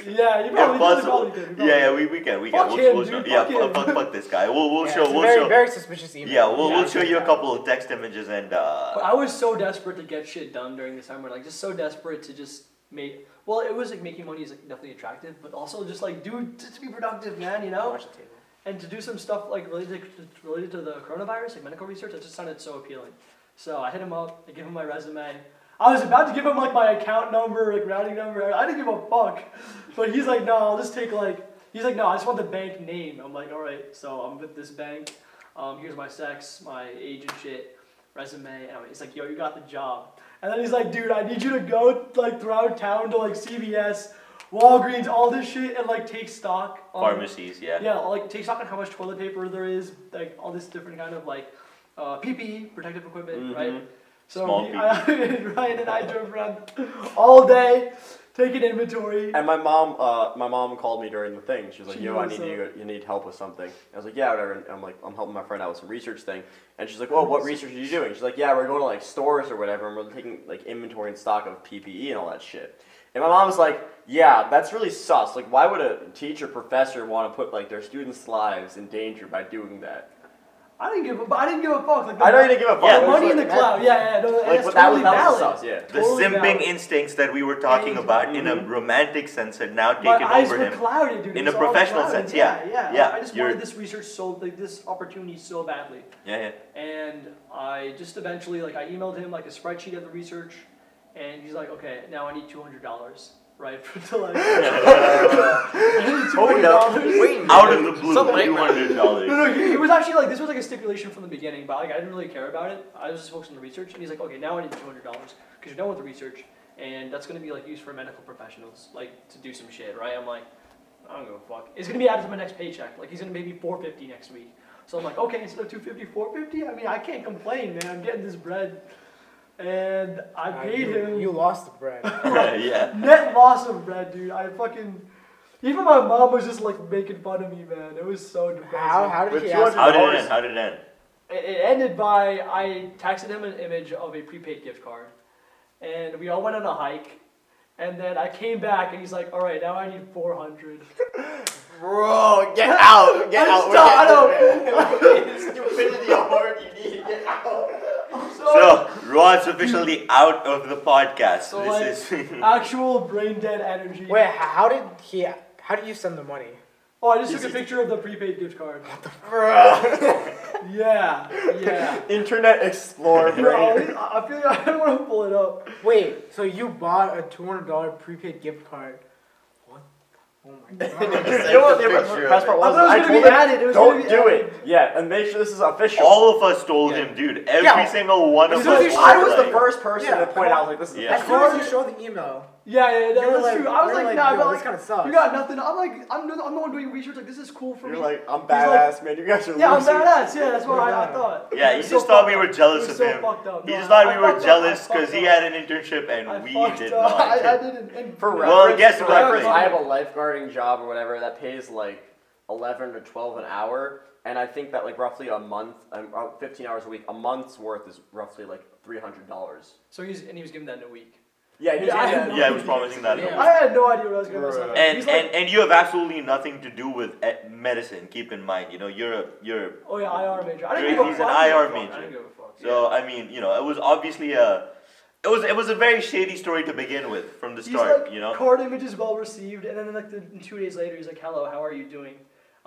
Yeah, you if probably, you possible. probably did. you probably Yeah, yeah, we, we can we Fuck can. We'll, him, we'll dude, show, yeah, fuck fuck, him. fuck, fuck this guy. We'll we'll Yeah, show it's a we'll very, show. very suspicious email. Yeah, we'll, Yeah, we'll show you a couple of text images and But uh, I was so desperate to get shit done during the summer, like just so desperate to just make. Well, it was like making money is like definitely attractive, but also just like dude to, to be productive, man, you know. And to do some stuff like related to, related to the coronavirus, like medical research, that just sounded so appealing. So I hit him up, I give him my resume. I was about to give him like my account number, like routing number. I didn't give a fuck, but he's like, no, I'll just take like. He's like, no, I just want the bank name. I'm like, all right. So I'm with this bank. Um, here's my sex, my age and shit, resume. And he's like, yo, you got the job. And then he's like, dude, I need you to go like throughout town to like CVS, Walgreens, all this shit, and like take stock. on- Pharmacies, yeah. yeah, like take stock on how much toilet paper there is, like all this different kind of like uh, PPE, protective equipment, right? Mhm. So Small we, I, Ryan and I drove around all day taking inventory. And my mom, uh, my mom called me during the thing. She was like, She "Yo, I knows, need you. You need help with something." I was like, "Yeah, whatever." And I'm like, "I'm helping my friend out with some research thing." And she's like, "Well, what research are you doing?" She's like, "Yeah, we're going to like stores or whatever, and we're taking like inventory and stock of PPE and all that shit." And my mom was like, "Yeah, that's really sus. Like, why would a teacher professor want to put like their students' lives in danger by doing that?" I didn't give a, I didn't give a fuck. Like the, I know you didn't give a fuck. Yeah, the but it's money in the cloud. Yeah, yeah, no, Like, that's but totally that was valid. sus. Yeah. The Totally simping valid. instincts that we were talking And- about in a romantic sense had now taken My taken eyes over were him. clouded, dude. In a professional clouded. sense, yeah. yeah, Yeah, I just you're- wanted this research so like this opportunity so badly, Yeah, yeah. and I just eventually like I emailed him like a spreadsheet of the research, and he's like, okay, now I need two hundred dollars, right, to like. I need $200. Wait. Out of the blue, Something like two hundred dollars. No, no, he, he was actually like this was like a stipulation from the beginning, but like I didn't really care about it. I was just focused on the research, and he's like, okay, now I need two hundred dollars because you're done with the research, and that's gonna be like used for medical professionals, like to do some shit, right? I'm like, I don't give a fuck. It's gonna be added to my next paycheck. Like he's gonna pay me four fifty next week. So I'm like, okay, instead of 250, 450. I mean, I can't complain, man. I'm getting this bread, and I Uh, paid you, him You lost the bread. yeah. net loss of bread, dude. I fucking. Even my mom was just like making fun of me, man. It was so depressing. how how did With he 200 ask? How did it end? How did it end? It it ended by I texted him an image of a prepaid gift card, and we all went on a hike, and then I came back and he's like, "All right, now I need 400." Bro, get out! Get I out! stop- I know. Stupidity award. You need to get out. So Rod's officially out of the podcast. So, this is Actual brain dead energy. Wait, how did he? How did you send the money? Oh, I just took a picture of the prepaid gift card. What Bro. Yeah, yeah. Internet Explorer. Bro. I I feel like I don't want to pull it up. Wait, so you bought a two hundred dollar prepaid gift card? What? Oh my god! You know what the best picture part I was? thought I told him, added. It was don't be do added. it. Yeah, and make sure this is official. all of us told Yeah. him, dude. Every Yeah. single one of us. soon as you- I was the first person Yeah, to point out like this is Yeah. As soon as you show the email, Yeah, yeah, you that, were that's like, true. I was you were like, nah, yo, but like, kind of sucks. you got nothing. I'm like, I'm the, I'm the one doing research. Like, this is cool for me. You're like, I'm like- badass, man. You guys are yeah, I'm badass. Yeah, that's what I, I thought. Yeah, he was just so thought we were jealous of so him. fucked up. He No, just thought I we were jealous because he had an internship I and we did up. not. I, I didn't. And, For. Well, reference, guess for what? reference, I have a lifeguarding job or whatever that pays like eleven or twelve an hour, and I think that like roughly a month, um, fifteen hours a week, a month's worth is roughly like three hundred dollars. So he's and he was given that in a week. Yeah, he Yeah, I did had that. no Yeah, I was promising that. Yeah. I had no idea what I was gonna say. And, like, and and you have absolutely nothing to do with eh, medicine. Keep in mind, you know, you're a you're oh yeah, IR major. I didn't He's give a an fuck. I didn't IR give a fuck. major. I didn't give a fuck. So I mean, you know, it was obviously a, it was it was a very shady story to begin with from the He's start. like, you know, card image is well received, and then like the, two days later, he's like, "Hello, how are you doing?"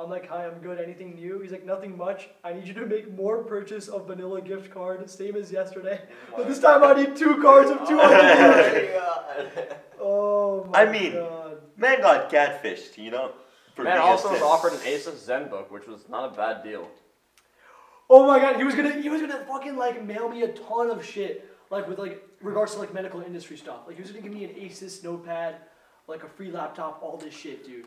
I'm like, "Hi, I'm good. Anything new?" He's like, "Nothing much. I need you to make more purchase of vanilla gift card, same as yesterday. But this time I need two cards of two hundred. oh my god. Oh I mean, god. man got catfished. You know, for Man also was offered an Asus ZenBook, which was not a bad deal. Oh my god, he was gonna he was gonna fucking like mail me a ton of shit, like with like regards to like medical industry stuff. Like he was gonna give me an Asus notepad, like a free laptop, all this shit, dude.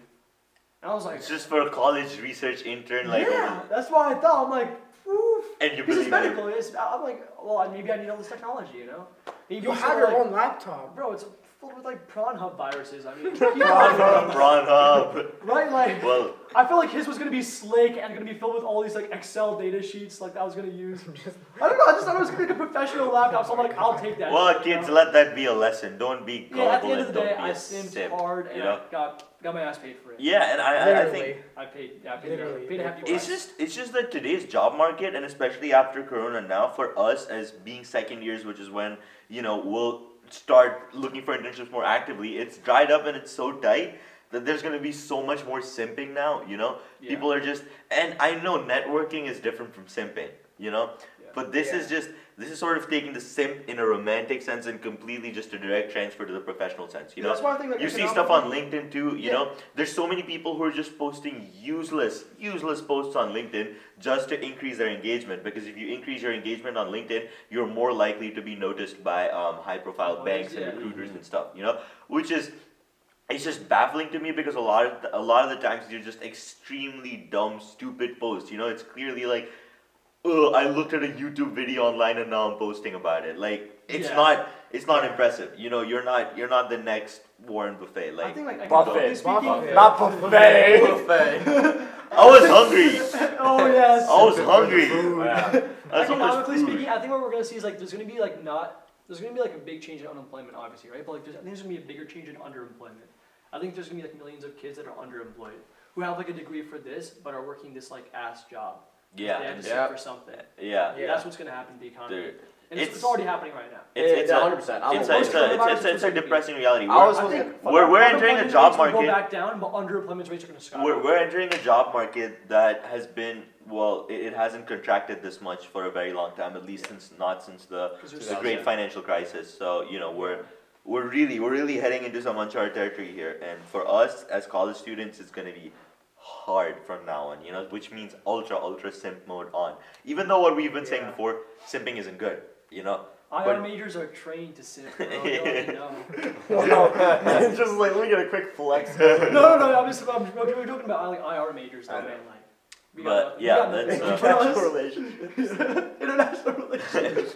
And I was like, It's just for a college research intern, like, yeah, that's why I thought. I'm like, oof. and you Because it's believe medical. It's, I'm like, well, maybe I need all this technology, you know? Maybe You have your like, own laptop. Bro, it's filled with like prawn hub viruses. I mean, Prawn Hub. prawn hub. right? Like, Well, I feel like his was gonna be slick and gonna be filled with all these like Excel data sheets, like that I was gonna use. I don't know. I just thought it was gonna be like a professional laptop, so I'm like, I'll take that. well, shit, you kids, know? let that be a lesson. Don't be Yeah, at the gullible end of and the don't day, be I a simmed simp. hard and you know? I got got my ass paid for it. Yeah, and I, I, I think I paid. Yeah, I paid. Literally. Paid a hefty It's price. just it's just that today's job market and especially after corona now for us as being second years which is when you know we'll start looking for internships more actively it's dried up and it's so tight that there's gonna be so much more simping now. You know, Yeah. people are just, and I know networking is different from simping. You know, Yeah. but this Yeah. is just this is sort of taking the simp in a romantic sense and completely just a direct transfer to the professional sense. You know, That's why I think like you see stuff on LinkedIn too, you Yeah. know. There's so many people who are just posting useless, useless posts on LinkedIn just to increase their engagement. Because if you increase your engagement on LinkedIn, you're more likely to be noticed by um, high-profile Oh, banks yeah. and recruiters and stuff. You know, which is it's just baffling to me because a lot of the, a lot of the times you're just extremely dumb, stupid posts. You know, it's clearly like. Oh, I looked at a YouTube video online and now I'm posting about it. Like it's Yeah. not it's not impressive. You know, you're not you're not the next Warren Buffett. I Like think like Buffet. economically speaking. Buffet. Not buffet. buffet. I was hungry. oh yes. I was hungry. Yeah. That's so Economically speaking, I think what we're gonna see is like there's gonna be like not there's gonna be like a big change in unemployment, obviously, right? But like there's, I think there's gonna be a bigger change in underemployment. I think there's gonna be like millions of kids that are underemployed who have like a degree for this but are working this like ass job. They Yeah, have to Yeah. sit for something. yeah. Yeah. That's what's gonna happen to the economy. Dude, and it's, it's- it's already happening right now. It's it's yeah, a, 100%. I'm it's a- a, it's a, it's it's a, depressing reality. I We're, was I think we're, we're entering a job market. Go back down, but underemployment rates are gonna skyrocket. We're, we're entering a job market that has been well, it, it hasn't contracted this much for a very long time. At least since not since the 'Cause there's the great financial crisis. So you know we're we're really we're really heading into some uncharted territory here, and for us as college students, it's gonna be hard from now on. You know, which means ultra ultra simp mode on. Even though what we've been saying before, simping isn't good. You know, IR but- majors are trained to simp. Bro. They already just like let me get a quick flex. no, no, no. I'm just I'm, we're talking about like IR majors, though, man. Like, we But, got, yeah, got that's, nothing. uh, International relationships. international relationships.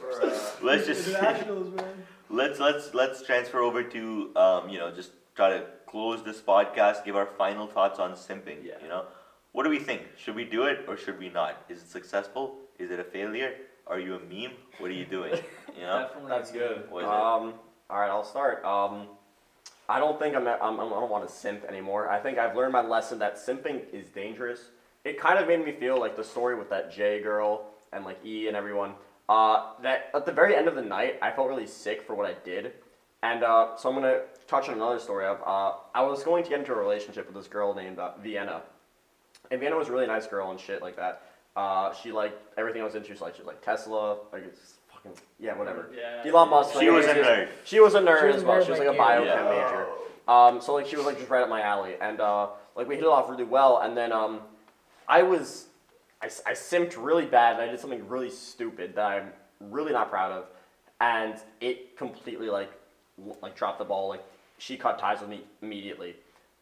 let's just internationals, man. let's let's let's transfer over to um, you know just try to close this podcast give our final thoughts on simping Yeah. you know what do we think should we do it or should we not is it successful is it a failure are you a meme what are you doing you know Definitely. That's good. What is it? Um, all right, I'll start. Um, I don't think I'm, I'm, I'm I don't want to simp anymore. I think I've learned my lesson that simping is dangerous. It kind of made me feel like the story with that J girl and like E and everyone. Uh, that at the very end of the night, I felt really sick for what I did, and uh, so I'm gonna touch on another story of uh, I was going to get into a relationship with this girl named uh, Vienna, and Vienna was a really nice girl and shit like that. Uh, she liked everything I was into. She liked, she liked Tesla, like it's fucking yeah, whatever. Yeah. Elon Musk. she like, was a she- nerd She was a nerd She was as well. nerd She was like like a you. biochem Yeah. major. Um, so like she was like just right up my alley, and uh, like we hit it off really well. And then um, I was, I, I simped really bad, and I did something really stupid that I'm really not proud of, and it completely like l- like drop the ball. Like she cut ties with me immediately.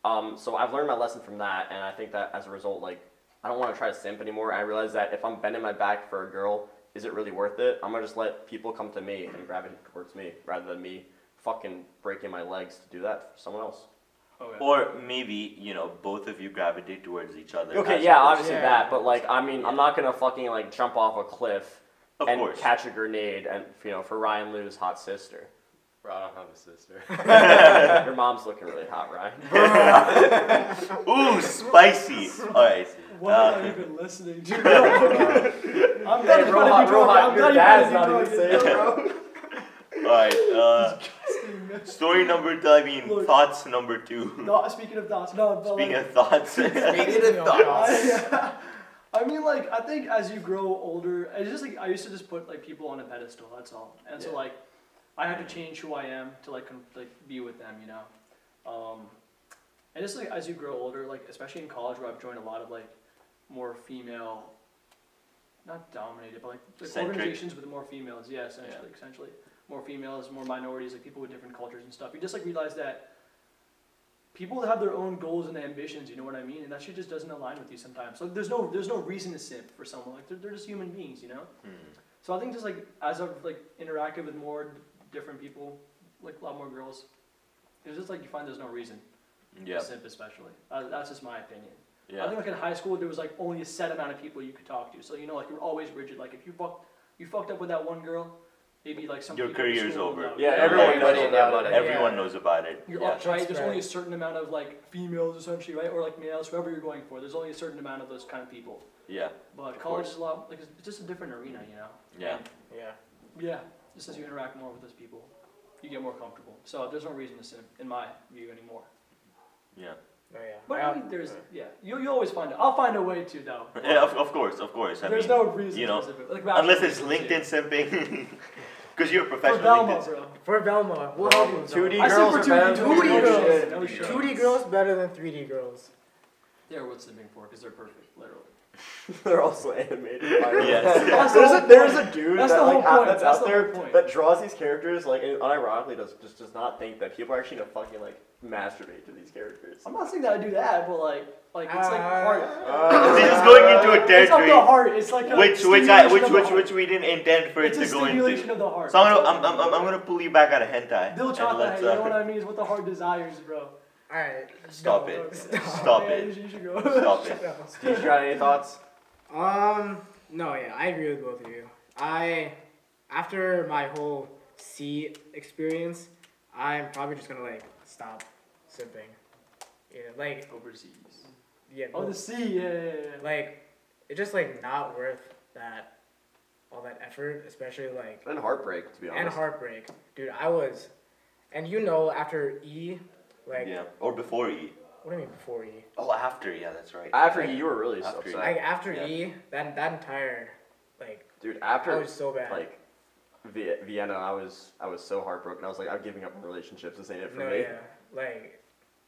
Um, so I've learned my lesson from that, and I think that as a result, like I don't want to try to simp anymore. I realize that if I'm bending my back for a girl, is it really worth it? I'm gonna just let people come to me and gravitate towards me rather than me fucking breaking my legs to do that for someone else. Okay. or maybe you know both of you gravitate towards each other Okay, yeah, obviously Yeah. that, but like, I mean, I'm not gonna fucking like jump off a cliff of and course catch a grenade and you know for Ryan Lou's hot sister. Bro, I don't have a sister. Your mom's looking really hot, Ryan. ooh spicy all right What uh, am I even listening to? I'm glad Hey, you Rohan, found a new Rohan, target. I'm your glad dad's you not found a even new saying, target. bro. all right uh, story number two i mean Look. thoughts number two No, speaking of thoughts, no, but speaking like, of thoughts Speaking of thoughts. I, I mean, like, I think as you grow older, it's just like I used to just put like people on a pedestal. That's all. And so like, I had to change who I am to like con- like be with them, you know. Um, and just like as you grow older, like especially in college where I've joined a lot of like more female, not dominated, but like, like Centric. organizations with more females. Yeah, essentially, essentially more females, more minorities, like people with different cultures and stuff. You just like realize that people have their own goals and ambitions, you know what I mean? And that shit just doesn't align with you sometimes. Like there's no there's no reason to simp for someone. Like they're, they're just human beings, you know? Hmm. So I think just like as I've like interacted with more different people, like a lot more girls, it's just like you find there's no reason yeah simp especially. Uh, that's just my opinion. Yeah. I think like in high school there was like only a set amount of people you could talk to. So you know like you're always rigid. Like if you fucked you fucked up with that one girl, maybe like some Your career's over. know. Yeah, Yeah, everyone everybody knows knows about it. about it. everyone Yeah. knows about it You're yeah up, right? That's There's only a certain amount of like females essentially, right? Or like males, whoever you're going for. There's only a certain amount of those kind of people. yeah But Of college course. is a lot like it's it's just a different arena, you know. yeah Yeah. Yeah, just as you interact more with those people, you get more comfortable. So there's no reason to simp, in my view, anymore. yeah Oh yeah. But I- I mean, there's yeah, you you always find it. I'll find a way to though. Yeah, of, of course, of course. I There's mean, no reason. you know, specific- like unless it's reasons, LinkedIn simping, because you're a yeah. For professional Velma, LinkedIn. bro. for Velma, we'll help you. with 2D Velma. I said girls for are 2D, better than 2D 3D girls. shit. No shit. 2D girls better than 3D girls. They're what's simping for because they're perfect, literally. They're also animated. by the. Yes. That's the there's whole a there's a dude That's that the like whole ha- point. that's, That's out the there whole point. that draws these characters like and unironically does just does not think that people are actually gonna fucking like masturbate to these characters. I'm not saying that I do that, but like, like it's like Uh, heart. Uh, This is going into a It's not territory the heart. It's like a which which I which which which we didn't intend for it It's to a go stimulation into. of the heart. So I'm gonna I'm, all. I'm, I'm gonna pull you back out of hentai. Bill and you know what uh, I mean? Is what the heart desires, bro. Alright. Stop no, it. no, Stop yeah, it. You should, go. Stop it. No. Steve, you got any thoughts? Um, no, yeah, I agree with both of you. I, after my whole C experience, I'm probably just gonna like stop simping. Yeah, like Overseas. yeah, Oh, the sea. Yeah, yeah, yeah. like it's just like not worth that all that effort, especially like And heartbreak, to be honest. and heartbreak, dude. I was, and you know, after E, like Yeah, or before E. what do you mean before E? Oh, after. Yeah, that's right. After E you were really After upset. you. Like after Yeah. E, that that entire like Dude, I after was so bad. like Vi- Vienna, I was I was so heartbroken. I was like, I'm giving up on relationships. This ain't it for no, me. yeah, like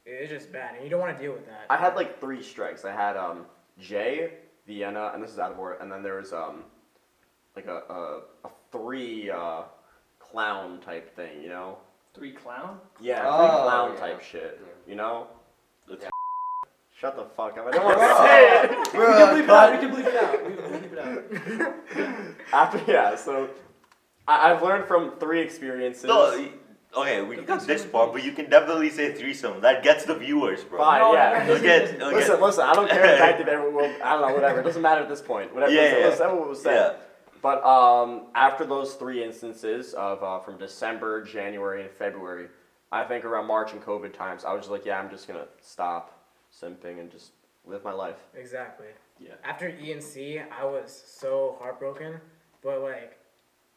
it's just bad, and you don't want to deal with that. I had like three strikes. I had um Jay, Vienna, and this is out of order. And then there was um like a a, a three uh, clown type thing, you know? Three clown. Yeah, three Oh, clown yeah. type shit, Yeah. you know? That's- Shut the fuck up! I don't want to say it. we can bleep it out. We can bleep it out. We can bleep it out. After yeah, so I, I've learned from three experiences. No, okay, we can That's this really part, but you can definitely say threesome. That gets the viewers, bro. Fine, No, yeah. no, no, You'll listen, get, listen. you'll Listen, get, listen. I don't care if active ever will. I don't know. Whatever. It doesn't matter at this point. Whatever. Yeah, listen, yeah. listen, what was said. yeah. But um, after those three instances of uh, from December, January, and February, I think around March and COVID times, I was just like, yeah, I'm just gonna stop simping and just live my life. Exactly. Yeah. After E and C, I was so heartbroken, but like,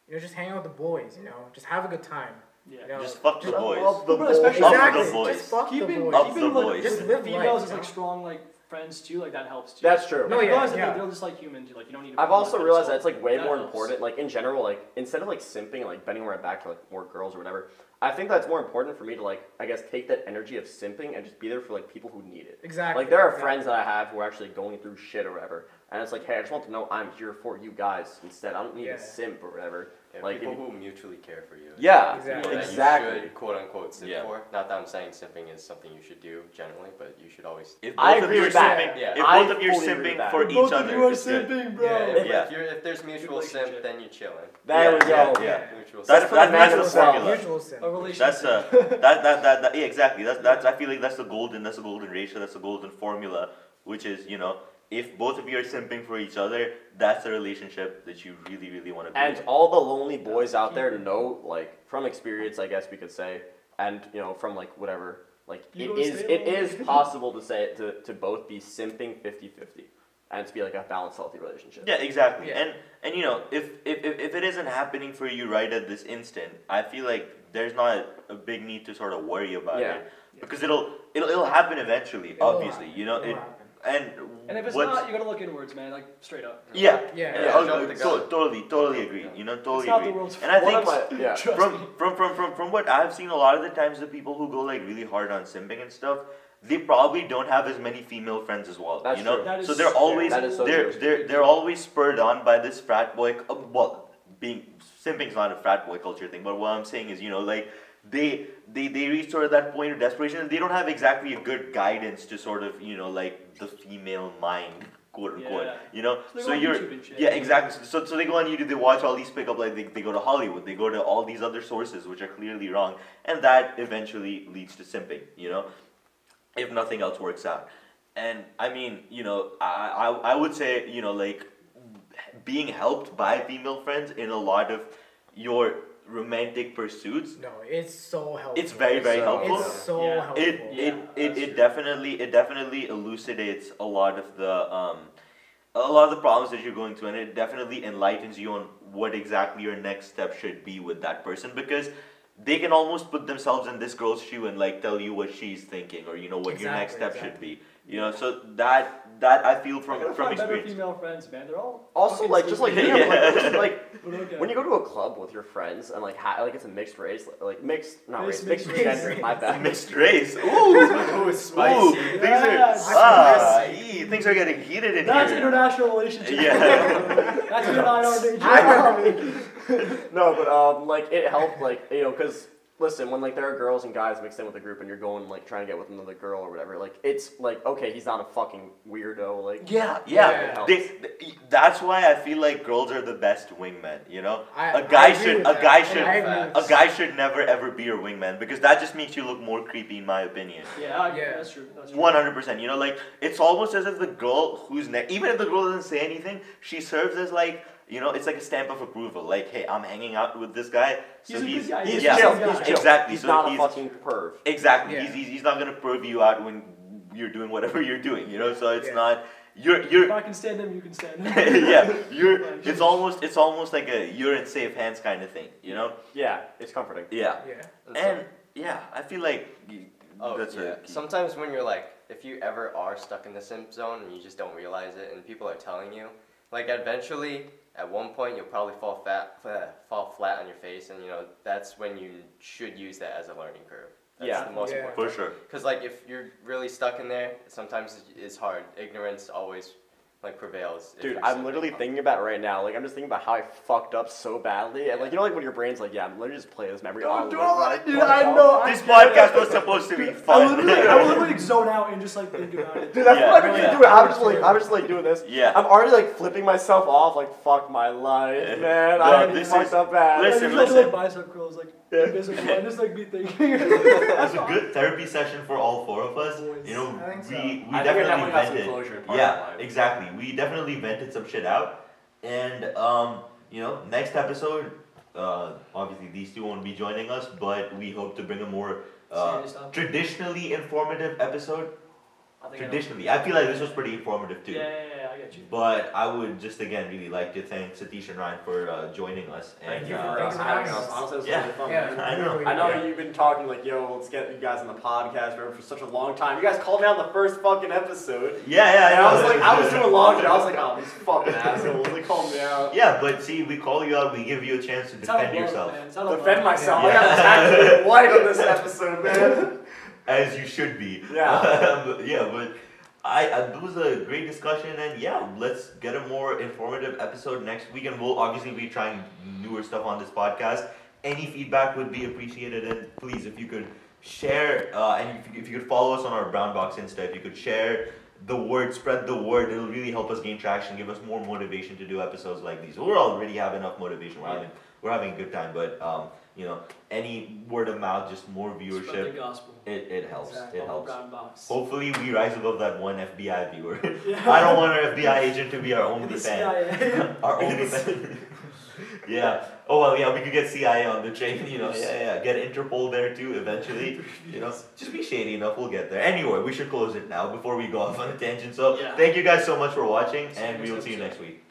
you know, just hang out with the boys, you know, just have a good time. Yeah. You know, Just fuck the just- boys. Love the But especially- boys. Up the Exactly. boys. Just fuck keeping the boys. Up keeping the like boys. just Just live females life, as like strong like friends too. Like that helps too. That's true. No, Like, oh, yeah, realize that yeah. they're, they're just like humans. Like you don't need. To I've put also on realized that it's like way That more helps. important. Like in general, like instead of like simping and like bending my back to like more girls or whatever, I think that's more important for me to like I guess take that energy of simping and just be there for like people who need it. Exactly. Like there are exactly. friends that I have who are actually going through shit or whatever, and it's like, hey, I just want to know I'm here for you guys instead. I don't need Yeah. to simp or whatever. Yeah, Like, people if who mutually care for you. Yeah, Exactly. That exactly. you should quote unquote simp Yeah. for. Not that I'm saying simping is something you should do generally, but you should always. If I both of agree you are with that. simping, Yeah. if I both of you are fully agree with simping that. for Both each of other, you are simping, bro. Yeah, if, Yeah. If, you're, if there's mutual simp, then you're chilling. There we Yeah, go. yeah. Mutual That's- simp. for the that's the mutual formula. Mutual sin. A relationship. That's uh, that, that, that, that, yeah, exactly. That's, that's, I feel like that's the golden, that's the golden ratio, that's the golden formula, which is, you know, if both of you are simping for each other, that's the relationship that you really, really want to be in. And in. all the lonely boys out there know, like from experience, I guess we could say, and you know from like whatever, like You it gonna is stay it lonely? is possible to say it to, to both be simping 50-50 and to be like a balanced, healthy relationship. Yeah, exactly. Yeah. And and you know, if, if if if it isn't happening for you right at this instant, I feel like there's not a big need to sort of worry about Yeah. it because it'll it'll it'll happen eventually. It'll obviously, happen. you know It'll it. Happen. And And if it's not, you gotta look inwards, man. Like straight up. yeah. Yeah. Yeah, Yeah, I'll- to- gun. totally, totally agree. You know, totally it's not agree. the world's and I think my yeah. From, from from from from what I've seen, a lot of the times the people who go like really hard on simping and stuff, they probably don't have as many female friends as well. That's you know, true. So they're always That is so they're true. they're they're always spurred on by this frat boy. Uh, well, being simping's not a frat boy culture thing, but what I'm saying is, you know, like they they they reach sort of that point of desperation, and they don't have exactly a good guidance to sort of you know like the female mind. "Quote unquote," Yeah. you know. So So you're yeah, exactly. So, so they go on YouTube, they watch all these pickup, like they, they go to Hollywood, they go to all these other sources which are clearly wrong, and that eventually leads to simping, you know, if nothing else works out. And I mean, you know, I, I, I would say, you know, like being helped by female friends in a lot of your romantic pursuits, No, it's so helpful. it's very, very So- helpful It's so Yeah. helpful. it Yeah, it it, that's it true. definitely it definitely elucidates a lot of the um a lot of the problems that you're going through and it definitely enlightens you on what exactly your next step should be with that person because they can almost put themselves in this girl's shoe and like tell you what she's thinking or you know what your next Exactly, step should be. You know, so that that I feel from gonna from find better experience. female friends, man. They're all Also, like just like stupid. think of, like, just, like okay. when you go to a club with your friends and like ha- like it's a mixed race, like mixed not Race, race, mixed, mixed race. gender. My bad. Mixed race. Ooh, Ooh, ooh, spicy. things Yes. are ah, ee, things are getting heated in That's here. That's international relationship. Yeah. That's your nine hour nature. no, but um, like it helped, like you know, because listen, when like there are girls and guys mixed in with a group, and you're going like trying to get with another girl or whatever, like it's like okay, he's not a fucking weirdo, like Yeah, Yeah, yeah. it helps. They, that's why I feel like girls are the best wingmen. You know, I- a guy should a guy I should a guy should never ever be your wingman because that just makes you look more creepy, in my opinion. Yeah, I- Yeah. that's true. That's true. One hundred percent. You know, like it's almost as if the girl who's next, even if the girl doesn't say anything, she serves as like you know, it's like a stamp of approval. Like, hey, I'm hanging out with this guy, so He's a he's, he's yeah, chill, he's chill. exactly. He's so not he's, a fucking perv. Exactly. Yeah. He's, he's, he's not gonna perv you out when you're doing whatever you're doing. You know, so it's Yeah. not you're If you're if I can stand him, you can stand him. yeah you're it's almost it's almost like a you're in safe hands kind of thing. You know. Yeah, it's comforting. Yeah. Yeah. And yeah, I feel like Oh, that's yeah. a. Sometimes when you're like, if you ever are stuck in the simp zone and you just don't realize it, and people are telling you, like eventually, at one point, you'll probably fall fat, uh, fall flat on your face, and you know that's when you should use that as a learning curve. That's Yeah. the most Yeah. important. for sure. Because like if you're really stuck in there, sometimes it's- it's hard. Ignorance always like prevails. Dude, I'm simping. literally thinking about it right now. Like, I'm just thinking about how I fucked up so badly. And, like, you know, like when your brain's like, yeah, I'm literally just play this memory Don't on do loop, all like, that, dude. I know. This I- podcast was supposed to be fun. I fun. literally, I would literally like zone out and just like think about it. Dude, that's Yeah. what I'm Yeah. doing. I'm just like, I'm just like doing this. Yeah. I'm already like flipping myself off. Like, fuck my life, man. No, I this fucked is- up bad. Like, listen, you just listen. Like bicep curls, like Yeah. basically, and just like be thinking. It's a good therapy session for all four of us. You know, I think so. we, we I think definitely definitely vented. part Yeah, our exactly. We definitely vented some shit out. And um, you know, next episode, uh, obviously these two won't be joining us, but we hope to bring a more uh, traditionally informative episode. I think I. Traditionally, I feel like this was pretty informative too. Yeah, yeah, yeah, I get you. But I would just again really like to thank Satish and Ryan for uh, joining us. And Thank you uh, for Thanks uh, having having us. us. Honestly, it was Yeah. really fun. Yeah. I know. I know Yeah. you've been talking like, yo, let's get you guys on the podcast for, for such a long time. You guys called me on the first fucking episode. yeah, yeah, And I was like, I was doing laundry. I was like, oh, these fucking assholes. They called me out. Yeah, but see, we call you out, we give you a chance to It's defend love, yourself. man. It's out of Defend love. myself. Yeah. I got attacked in white on this episode, man. As you should be. Yeah. But yeah, but I, I it was a great discussion, and yeah, let's get a more informative episode next week, and we'll obviously be trying newer stuff on this podcast. Any feedback would be appreciated, and please, if you could share, uh, and if you, if you could follow us on our Brown Box Insta, if you could share the word, spread the word, it'll really help us gain traction, give us more motivation to do episodes like these. We're already have enough motivation. We're having we're having a good time, but um, you know, any word of mouth, just more Spread the viewership, gospel. It, it helps. Exactly. It helps. Brown box. Hopefully, we rise above that one FBI viewer. Yeah. I don't want our FBI agent to be our only fan. Our only fan. yeah. Oh well, yeah. We could get CIA on the train. You know. Yeah, yeah. Get Interpol there too eventually. You know. Just be shady enough. We'll get there. Anyway, we should close it now before we go off on a tangent. So Yeah. thank you guys so much for watching, and we will see you next week.